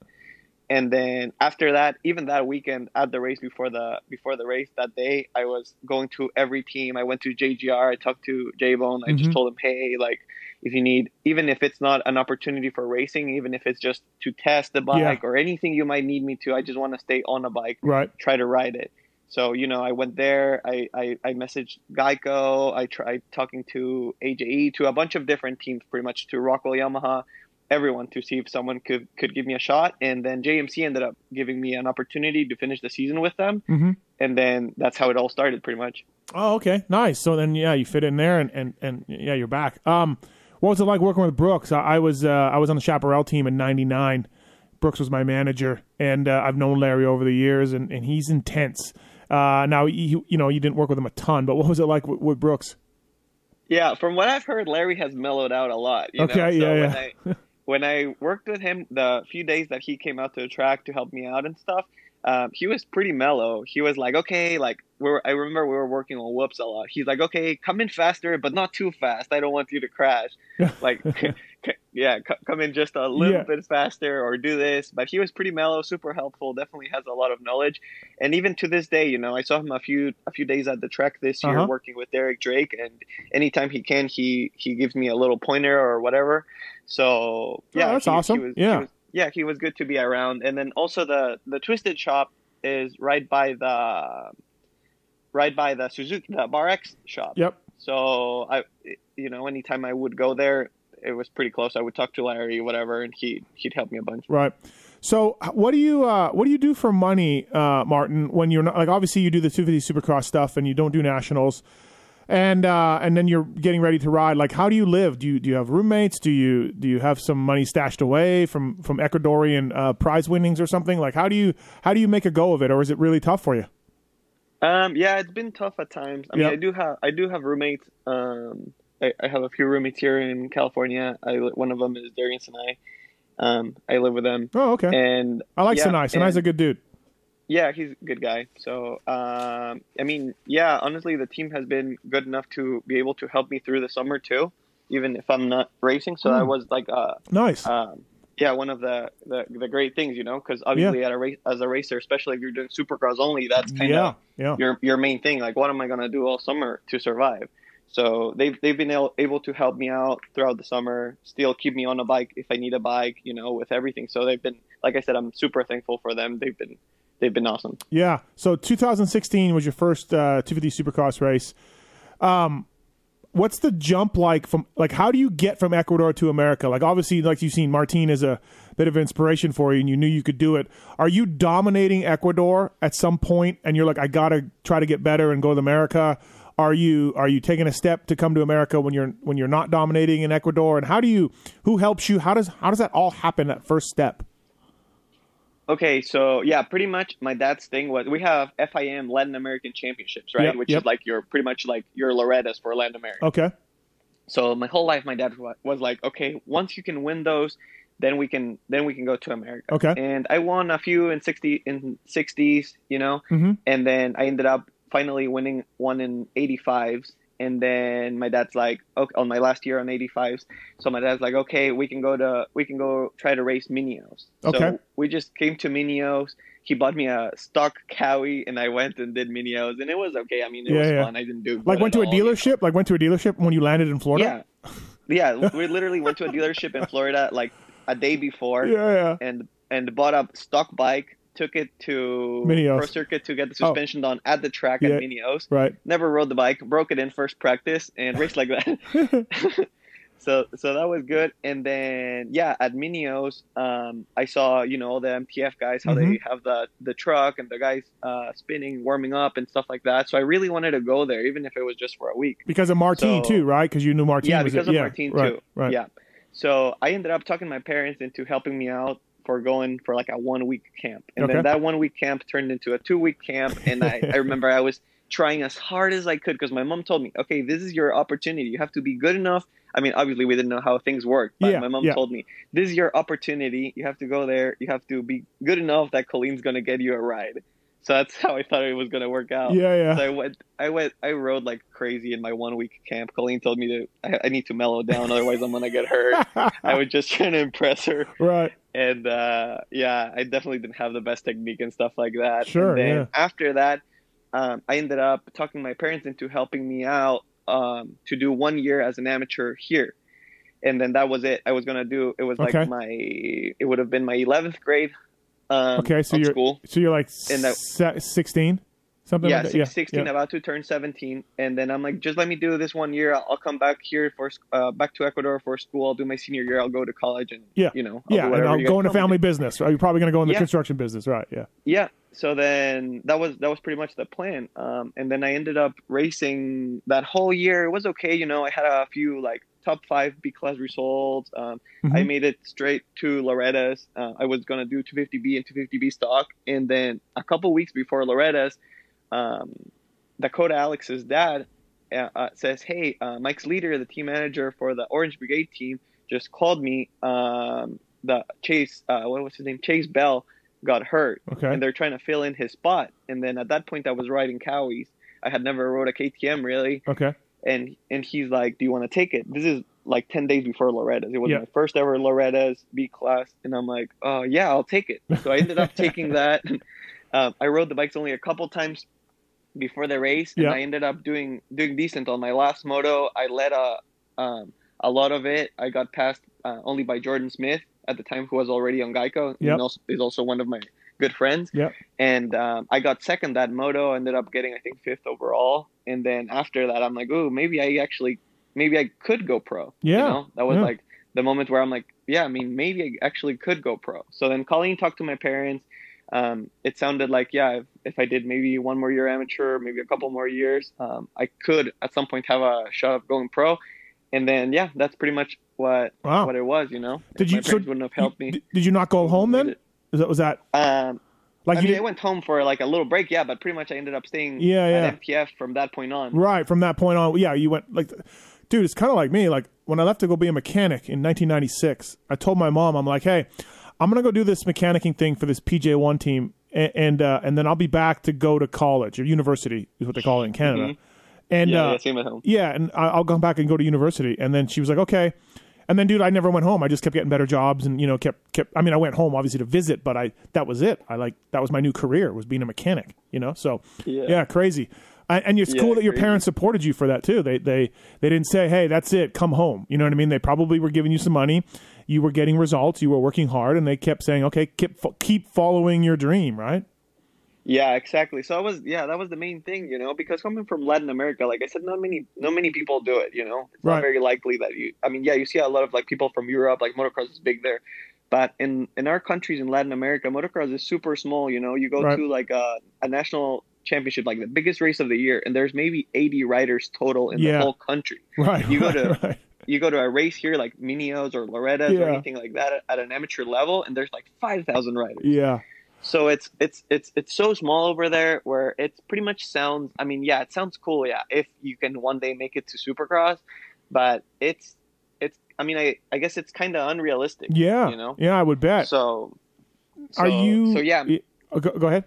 And then after that, even that weekend at the race before the before the race that day, I was going to every team. I went to JGR. I talked to J Bone. I mm-hmm. just told him, hey, like if you need, even if it's not an opportunity for racing, even if it's just to test the bike yeah. or anything you might need me to, I just want to stay on a bike, right? Try to ride it. So, you know, I went there, I, I, I messaged Geico, I tried talking to AJE, to a bunch of different teams, pretty much to Rockwell Yamaha, everyone to see if someone could, could give me a shot. And then JMC ended up giving me an opportunity to finish the season with them. Mm-hmm. And then that's how it all started, pretty much. Oh, okay. Nice. So then, yeah, you fit in there and, and, and yeah, you're back. Um, what was it like working with Brooks? I, I was, uh, I was on the Chaparral team in 99. Brooks was my manager, and uh, I've known Larry over the years, and, and he's intense. Uh, now, you, you know, you didn't work with him a ton, but what was it like with, with Brooks? Yeah, from what I've heard, Larry has mellowed out a lot. okay, know? yeah, so yeah. When I, when I worked with him the few days that he came out to the track to help me out and stuff, um, he was pretty mellow. He was like, okay, like we I remember we were working on whoops a lot. He's like, okay, come in faster, but not too fast. I don't want you to crash. like, yeah, come in just a little yeah. bit faster or do this. But he was pretty mellow, super helpful. Definitely has a lot of knowledge. And even to this day, you know, I saw him a few a few days at the track this year uh-huh. working with Derek Drake, and anytime he can, he he gives me a little pointer or whatever. So yeah, oh, that's he, awesome. He was, yeah. He was, yeah, he was good to be around. And then also the the Twisted Shop is right by the right by the Suzuki the Bar X shop. Yep. So I, you know, anytime I would go there, it was pretty close. I would talk to Larry, whatever, and he he'd help me a bunch. Right. So what do you uh, what do you do for money, uh, Martin? When you're not like obviously you do the 250 Supercross stuff and you don't do nationals and uh, and then you're getting ready to ride. Like, how do you live? Do you do you have roommates? Do you do you have some money stashed away from from Ecuadorian uh, prize winnings or something? Like, how do you how do you make a go of it, or is it really tough for you? Um, yeah, it's been tough at times. I mean, I do have I do have roommates. Um, I, I, have a few roommates here in California. I one of them is Darian Sanayei. Um, I live with them. Oh, okay. And I like yeah, Sanayei. Sanayei's a good dude. Yeah, he's a good guy. So, um, I mean, yeah, honestly, the team has been good enough to be able to help me through the summer too, even if I'm not racing. So mm. that was like, uh, nice. Um, yeah, one of the, the, the great things, you know, because obviously yeah. at a race, as a racer, especially if you're doing supercross only, that's kind of yeah, yeah. your your main thing. Like, what am I gonna do all summer to survive? So they've they've been able to help me out throughout the summer, still keep me on a bike if I need a bike, you know, with everything. So they've been, like I said, I'm super thankful for them. They've been they've been awesome. Yeah. So 2016 was your first uh, 250 Supercross race. Um, what's the jump like from like how do you get from Ecuador to America? Like obviously, like you've seen, Martin is a bit of inspiration for you, and you knew you could do it. Are you dominating Ecuador at some point, and you're like, I gotta try to get better and go to America? Are you are you taking a step to come to America when you're when you're not dominating in Ecuador? And how do you who helps you? How does how does that all happen? That first step. Okay, so yeah, pretty much my dad's thing was we have FIM Latin American Championships, right? Yep, Which yep. is like your pretty much like your Loretta's for Latin America. Okay. So my whole life, my dad was like, okay, once you can win those, then we can then we can go to America. Okay. And I won a few in sixty in sixties, you know, Mhm. and then I ended up finally winning one in eighty fives. And then my dad's like, okay, on my last year on 85s. So my dad's like, okay, we can go to, we can go try to race Mini O's. Okay. So we just came to Mini O's. He bought me a stock Kawi and I went and did Mini O's and it was okay. I mean, it Yeah, was yeah. fun. I didn't do Like went to a all, you know? dealership. Like went to a dealership when you landed in Florida. Yeah, yeah. We literally went to a dealership in Florida like a day before, Yeah. Yeah. and and bought a stock bike. Took it to Mini O's. Pro Circuit to get the Oh. suspension done at the track Yeah. at Mini O's. Right. Never rode the bike. Broke it in first practice and raced like that. so so that was good. And then yeah, at Minios, um, I saw you know all the MTF guys how Mhm. they have the the truck and the guys uh, spinning, warming up and stuff like that. So I really wanted to go there, even if it was just for a week. Because of Martin So- too, right? Because you knew Martin. yeah, was because of yeah, right, too. Right. Yeah. So I ended up talking my parents into helping me out for going for like a one week camp. And Okay. then that one week camp turned into a two week camp. And I, I remember I was trying as hard as I could because my mom told me, okay, this is your opportunity. You have to be good enough. I mean, obviously, we didn't know how things work, but Yeah, my mom yeah. told me, this is your opportunity. You have to go there. You have to be good enough that Colleen's going to get you a ride. So that's how I thought it was going to work out. Yeah. Yeah. So I went, I went, I rode like crazy in my one week camp. Colleen told me to, I, I need to mellow down, otherwise I'm gonna get hurt. I was just trying to impress her, right. and uh, yeah, I definitely didn't have the best technique and stuff like that. Sure, And then yeah. after that, um, I ended up talking my parents into helping me out um, to do one year as an amateur here, and then that was it. I was gonna do. It was like my, it would have been my 11th grade. Um, Okay, so you're- school. So you're like sixteen, something yeah, like that. yeah. 16 yeah. about to turn 17 and then i'm like just let me do this one year i'll, I'll come back here for uh, back to ecuador for school i'll do my senior year i'll go to college and Yeah. you know I'll yeah, and I'll you go into family to. business. Right? You're probably going to go in the Yeah. construction business, right? Yeah. yeah so then that was that was pretty much the plan um, and then i ended up racing that whole year it was okay you know i had a few like top five b class results um, i Mhm. made it straight to loretta's uh, i was going to do 250b and 250b stock and then a couple weeks before loretta's um, dakota alix's dad uh, uh, says hey uh, mike's leader the team manager for the orange brigade team just called me um, the chase uh, what was his name chase bell got hurt Okay. and they're trying to fill in his spot. And then at that point, I was riding Kawis. I had never rode a KTM really, Okay. And and he's like, "Do you want to take it?" This is like ten days before Loretta's. It was Yeah. my first ever Loretta's B class, and I'm like, "Oh yeah, I'll take it." So I ended up taking that. Um, I rode the bikes only a couple times before the race, and Yeah. I ended up doing doing decent on my last moto. I led a um, a lot of it. I got passed uh, only by Jordan Smith at the time, who was already on Geico. Yep. And also, is also one of my good friends. Yeah. And um, I got second that moto. Ended up getting I think fifth overall. And then after that, I'm like, oh, maybe I actually, maybe I could go pro. Yeah. You know, that was Yeah. like the moment where I'm like, yeah, I mean, maybe I actually could go pro. So then Colleen talked to my parents. Um, it sounded like, yeah, if, if I did maybe one more year amateur, maybe a couple more years, um, I could at some point have a shot of going pro. And then, yeah, that's pretty much what Wow. what it was, you know. Did If you- My so parents wouldn't have helped me. Did you not go home then? Is that was that Um, like I you mean, I went home for like a little break, yeah, but pretty much I ended up staying Yeah, yeah. at MTF from that point on. right from that point on? Yeah, you went like, dude. It's kind of like me. Like when I left to go be a mechanic in 1996, I told my mom, I'm like, hey, I'm gonna go do this mechanicking thing for this PJ1 team, and and, uh, and then I'll be back to go to college or university is what they call it in Canada. And Mm-hmm. Yeah, uh, yeah, same at home. Yeah, and I'll come back and go to university. And then she was like, okay. And then, dude, I never went home. I just kept getting better jobs, and you know, kept kept. I mean, I went home obviously to visit, but I that was it. I like that was my new career was being a mechanic. You know, so Yeah. crazy. And, and it's Yeah, cool that your crazy. parents supported you for that too. They they they didn't say, hey, that's it, come home. You know what I mean? They probably were giving you some money. You were getting results. You were working hard, and they kept saying, okay, keep keep following your dream, right? Yeah, exactly. So I was yeah, that was the main thing, you know, because coming from Latin America, like I said, not many not many people do it, you know. It's Right. not very likely that you I mean, yeah, you see a lot of like people from Europe, like motocross is big there. But in in our countries in Latin America, motocross is super small, you know. You go Right. to like a, a national championship, like the biggest race of the year, and there's maybe 80 riders total in Yeah. the whole country. Right. You go to- right. You go to a race here like Mini O's or Loretta's Yeah. or anything like that at, an amateur level, and there's like 5,000 riders. Yeah. So it's it's it's it's so small over there where it pretty much sounds. I mean, yeah, it sounds cool. Yeah, if you can one day make it to Supercross, but it's it's. I mean, I I guess it's kind of unrealistic. Yeah. You know? Yeah, I would bet. So, so Are you? So yeah. oh, go, go ahead.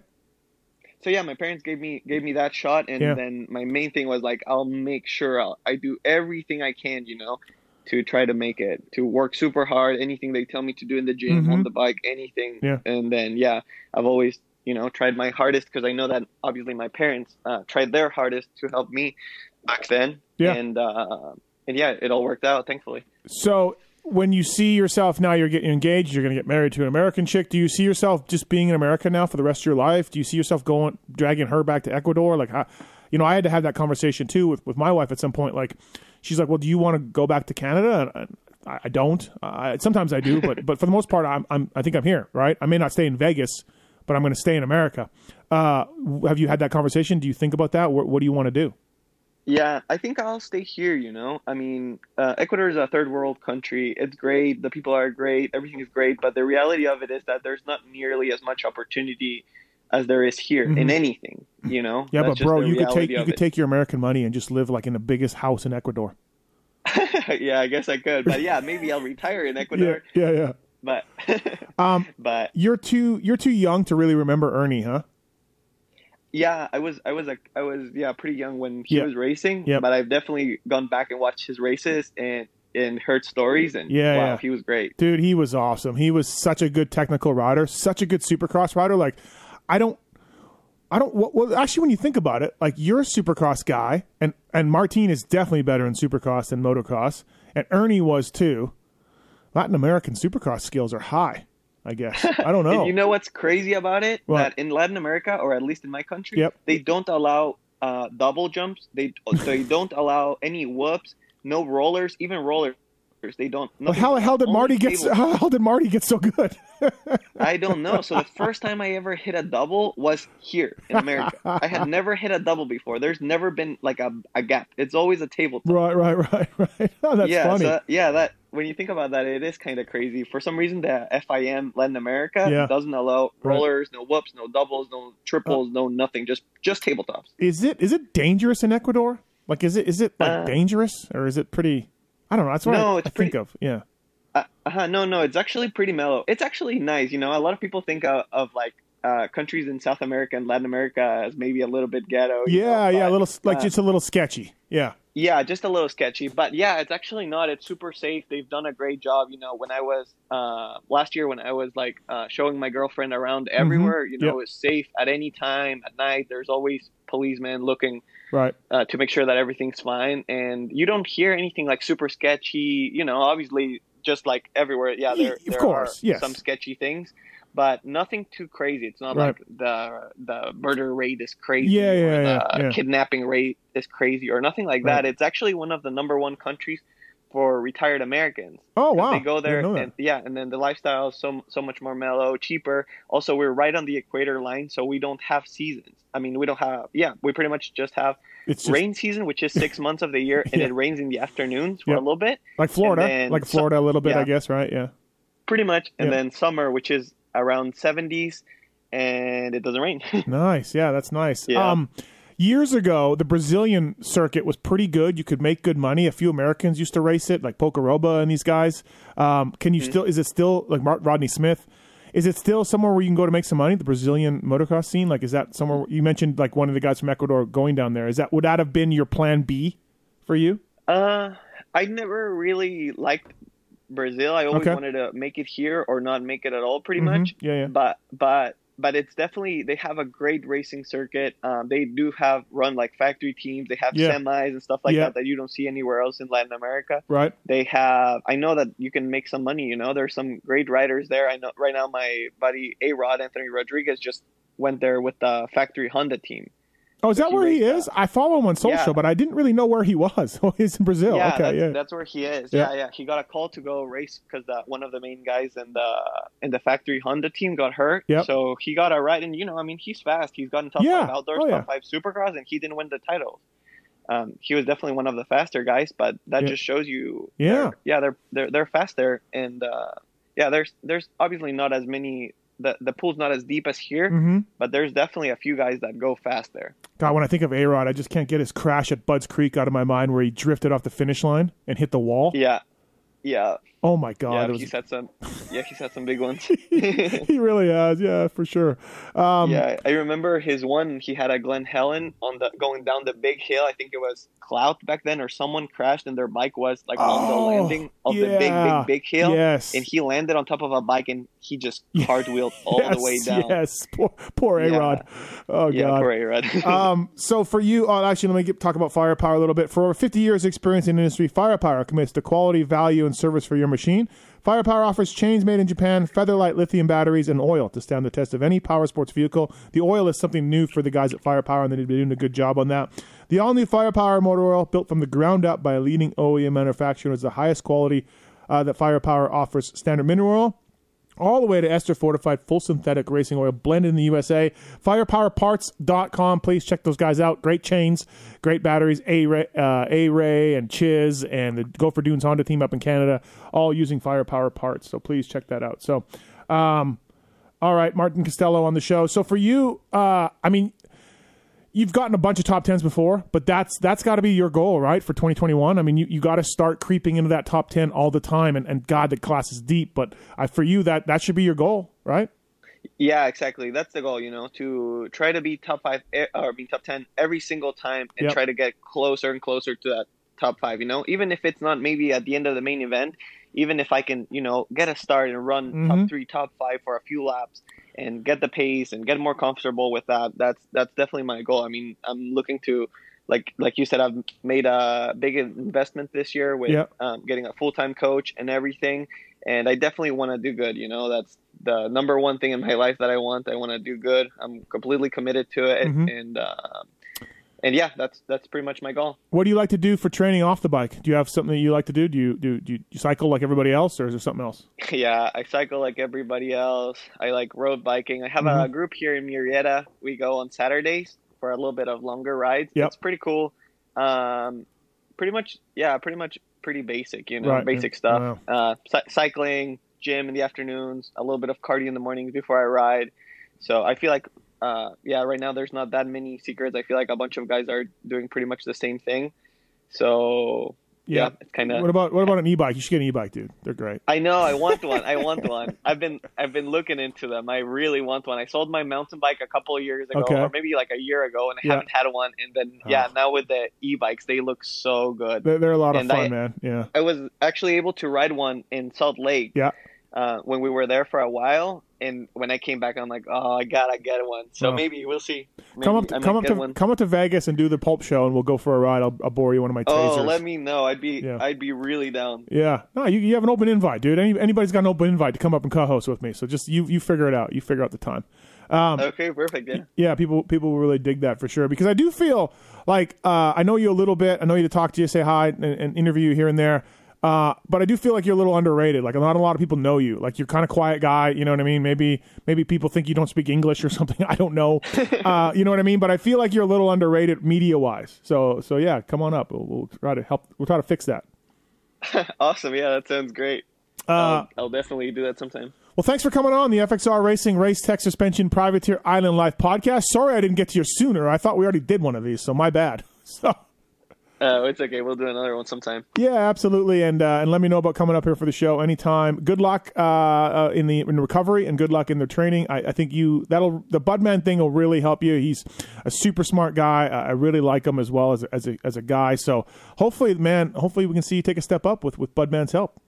So yeah, my parents gave me gave me that shot, and Yeah. then my main thing was like, I'll make sure I'll, I do everything I can, you know, to try to make it, to work super hard, anything they tell me to do in the gym, Mhm. on the bike, anything. Yeah. And then yeah, I've always you know tried my hardest because I know that obviously my parents uh, tried their hardest to help me back then. Yeah. And uh, and yeah, it all worked out, thankfully. So when you see yourself now, you're getting engaged. You're going to get married to an American chick. Do you see yourself just being in America now for the rest of your life? Do you see yourself going dragging her back to Ecuador? Like, how, you know, I had to have that conversation too with with my wife at some point. Like, she's like, "Well, do you want to go back to Canada?" And I, I don't. I, sometimes I do, but but for the most part, I'm, I'm I think I'm here. Right? I may not stay in Vegas, but I'm going to stay in America. Uh, have you had that conversation? Do you think about that? What, what do you want to do? Yeah, I think I'll stay here, you know. I mean, uh, Ecuador is a third world country. It's great. The people are great. Everything is great. But the reality of it is that there's not nearly as much opportunity as there is here in Mhm. anything, you know. Yeah, That's but bro, you could take you could it. take your American money and just live like in the biggest house in Ecuador. yeah, I guess I could. But yeah, maybe I'll retire in Ecuador. yeah, yeah. But Um, but you're too you're too young to really remember Ernie, huh? yeah, I was I was a I was yeah pretty young when he Yeah. was racing. Yep. But I've definitely gone back and watched his races and and heard stories and Yeah, wow, yeah. he was great. Dude, he was awesome. He was such a good technical rider, such a good supercross rider. Like, I don't, I don't. Well, well, actually, when you think about it, like you're a supercross guy, and and Martin is definitely better in supercross than motocross, and Ernie was too. Latin American supercross skills are high. I guess I don't know. You know what's crazy about it? What? That in Latin America, or at least in my country, Yep. they don't allow uh, double jumps. They they don't allow any whoops, no rollers, even rollers. They don't. Well, how the hell did Marty get? table. How hell did Marty get so good? I don't know. So the first time I ever hit a double was here in America. I had never hit a double before. There's never been like a, a gap. It's always a tabletop. right, right, right, right. Oh, that's yeah, funny. so yeah, that when you think about that, it is kind of crazy. For some reason, the FIM Latin America Yeah. doesn't allow Right. rollers, no whoops, no doubles, no triples, no nothing. Just just tabletops. Is it is it dangerous in Ecuador? Like, is it is it like Uh, dangerous or is it pretty? I don't know. That's what No, I, it's I think pretty- of. Yeah. Uh, uh, no, no, it's actually pretty mellow. It's actually nice. You know, a lot of people think of, of like uh, countries in South America and Latin America as maybe a little bit ghetto. Yeah, know, yeah, a little like uh, just a little sketchy. Yeah. Yeah, just a little sketchy, but yeah, it's actually not. It's super safe. They've done a great job. You know, when I was uh, last year, when I was like uh, showing my girlfriend around everywhere, you know, Mm-hmm. Yep. it's safe at any time at night. There's always policemen looking Right. uh, to make sure that everything's fine, and you don't hear anything like super sketchy. You know, obviously, just like everywhere, yeah, there, Of there course, are yes. some sketchy things. But nothing too crazy. It's not Right. like the the murder rate is crazy, Yeah, yeah, or the yeah, yeah. kidnapping rate is crazy, or nothing like Right. that. It's actually one of the number one countries for retired Americans. Oh wow. They go there, Didn't know that. and yeah, and then the lifestyle is so so much more mellow, cheaper. Also, we're right on the equator line, so we don't have seasons. I mean, we don't have. Yeah, we pretty much just have It's just rain season, which is six months of the year, and Yeah. it rains in the afternoons for a little bit, like Florida, and like Florida a little bit, I guess. Right? Yeah. pretty much, and Yeah. then summer, which is around seventies, and it doesn't rain. Nice. Yeah, that's nice. Yeah. Um, years ago, the Brazilian circuit was pretty good. You could make good money. A few Americans used to race it, like Pocaroba and these guys. Um, can you Mm-hmm. still? Is it still like Rodney Smith? Is it still somewhere where you can go to make some money? The Brazilian motocross scene, like, is that somewhere you mentioned? Like one of the guys from Ecuador going down there. Is that would that have been your plan B for you? Uh, I never really liked Brazil. I always Okay. wanted to make it here or not make it at all, pretty Mhm. much. Yeah, yeah. But but but it's definitely they have a great racing circuit. Um, they do have run like factory teams. They have Yeah. semis and stuff like Yeah. that that you don't see anywhere else in Latin America. Right. They have. I know that you can make some money. You know, there's some great riders there. I know right now my buddy A Rod Anthony Rodriguez just went there with the factory Honda team. Oh, is that where he is? I follow him on social, Yeah. but I didn't really know where he was. Oh, he's in Brazil. yeah, okay, that's, yeah. that's where he is. Yeah. Yeah. yeah, He got a call to go race because one of the main guys in the in the factory Honda team got hurt. Yep. So he got a ride, and you know, I mean, he's fast. He's gotten top Yeah. five outdoors, Oh, top five supercross, and he didn't win the title. Um, he was definitely one of the faster guys, but that just shows you, Yeah. they're- yeah, they're they're they're fast there, and uh, yeah, there's there's obviously not as many. The, the pool's not as deep as here, hmm but there's definitely a few guys that go fast there. God, when I think of A Rod, I just can't get his crash at Budds Creek out of my mind where he drifted off the finish line and hit the wall. Yeah, yeah, Oh my God. yeah. was- He's had some, yeah, he's had some big ones. he really has. Yeah, for sure. Um, yeah, I remember his one. He had a Glen Helen on the going down the big hill. I think it was Clout back then, or someone crashed and their bike was like on the Oh, landing of the big, big, big hill. Yes. And he landed on top of a bike and he just cartwheeled all yes, the way down. Yes. Poor, poor A Yeah. Rod. Oh, Yeah, God. poor A-Rod. um, so for you, oh, actually, let me get, talk about Firepower a little bit. For over 50 years experience in industry, Firepower commits to quality, value, and service for your machine. Firepower offers chains made in Japan, featherlight lithium batteries, and oil to stand the test of any power sports vehicle. The oil is something new for the guys at Firepower, and they've been doing a good job on that. The all-new Firepower motor oil, built from the ground up by a leading OEM manufacturer, is the highest quality uh, that Firepower offers. Standard mineral oil, all the way to ester fortified full synthetic racing oil blended in the USA. Firepowerparts.com. Please check those guys out. Great chains, great batteries. A Ray, uh, A Ray and Chiz and the Gopher Dunes Honda team up in Canada, all using Firepower parts. So please check that out. So, um, all right, Martin Castelo on the show. So for you, uh, I mean, you've gotten a bunch of top tens before, but that's that's got to be your goal, right, for 2021. I mean, you, you got to start creeping into that top ten all the time, and, and God, the class is deep. But uh, for you, that that should be your goal, right? yeah, exactly. That's the goal, you know, to try to be top five or be top 10 every single time and Yep. try to get closer and closer to that top five, you know, even if it's not maybe at the end of the main event, even if I can, you know, get a start and run Mhm. top three, top five for a few laps and get the pace and get more comfortable with that. That's, that's definitely my goal. I mean, I'm looking to, like, like you said, I've made a big investment this year with Yep. um, getting a full-time coach and everything. And I definitely want to do good. You know, that's the number one thing in my life that I want. I want to do good. I'm completely committed to it, Mhm. and um and yeah, that's that's pretty much my goal. What do you like to do for training off the bike? Do you have something that you like to do? Do you do, do you cycle like everybody else, or is there something else? yeah, I cycle like everybody else. I like road biking. I have Mhm. a group here in Murrieta. We go on Saturdays for a little bit of longer rides. Yep. It's pretty cool. Um, pretty much, yeah, pretty much pretty basic. You know, Right. basic stuff. Uh, cy- cycling, gym in the afternoons, a little bit of cardio in the mornings before I ride. So I feel like, uh, yeah, right now there's not that many secrets. I feel like a bunch of guys are doing pretty much the same thing. So yeah, it's kind of. What about what about an e-bike? You should get an e-bike, dude. They're great. I know. I want one. I want one. I've been I've been looking into them. I really want one. I sold my mountain bike a couple of years ago, Okay. or maybe like a year ago, and I Yeah. haven't had one. And then yeah, Oh. now with the e-bikes, they look so good. They're, they're a lot of And fun, I- man. Yeah. I was actually able to ride one in Salt Lake. Yeah. Uh, when we were there for a while, and when I came back, I'm like, oh, I gotta get one. So Oh. maybe we'll see. Maybe come up to, come up to one. come up to Vegas and do the pulp show, and we'll go for a ride. I'll, I'll bore you one of my tasers. Oh, let me know. I'd be Yeah. I'd be really down. Yeah, no, you, you have an open invite, dude. Any, anybody's got an open invite to come up and co-host with me. So just you you figure it out. You figure out the time. Um, Okay, perfect. Yeah. yeah, people people will really dig that for sure because I do feel like uh, I know you a little bit. I know you to talk to you, say hi, and, and interview you here and there. Uh, but I do feel like you're a little underrated. Like not a lot of people know you. Like you're kind of quiet guy. You know what I mean? Maybe maybe people think you don't speak English or something. I don't know. uh, you know what I mean? But I feel like you're a little underrated media wise. So so yeah, come on up. We'll, we'll try to help. We'll try to fix that. awesome. Yeah, that sounds great. Uh, I'll, I'll definitely do that sometime. Well, thanks for coming on the FXR Racing Race Tech Suspension Privateer Island Life podcast. Sorry I didn't get to you sooner. I thought we already did one of these, so my bad. So Uh, it's okay. We'll do another one sometime. yeah, absolutely, and uh, and let me know about coming up here for the show anytime. Good luck uh, uh, in the in recovery and good luck in the training. I, I think you that'll the Budman thing will really help you. He's a super smart guy. I, I really like him as well as a, as a as a guy. So hopefully, man, hopefully we can see you take a step up with with Budman's help.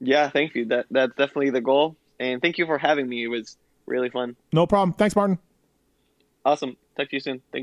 Yeah, thank you. That that's definitely the goal. And thank you for having me. It was really fun. No problem. Thanks, Martin. Awesome. Talk to you soon. Thank you.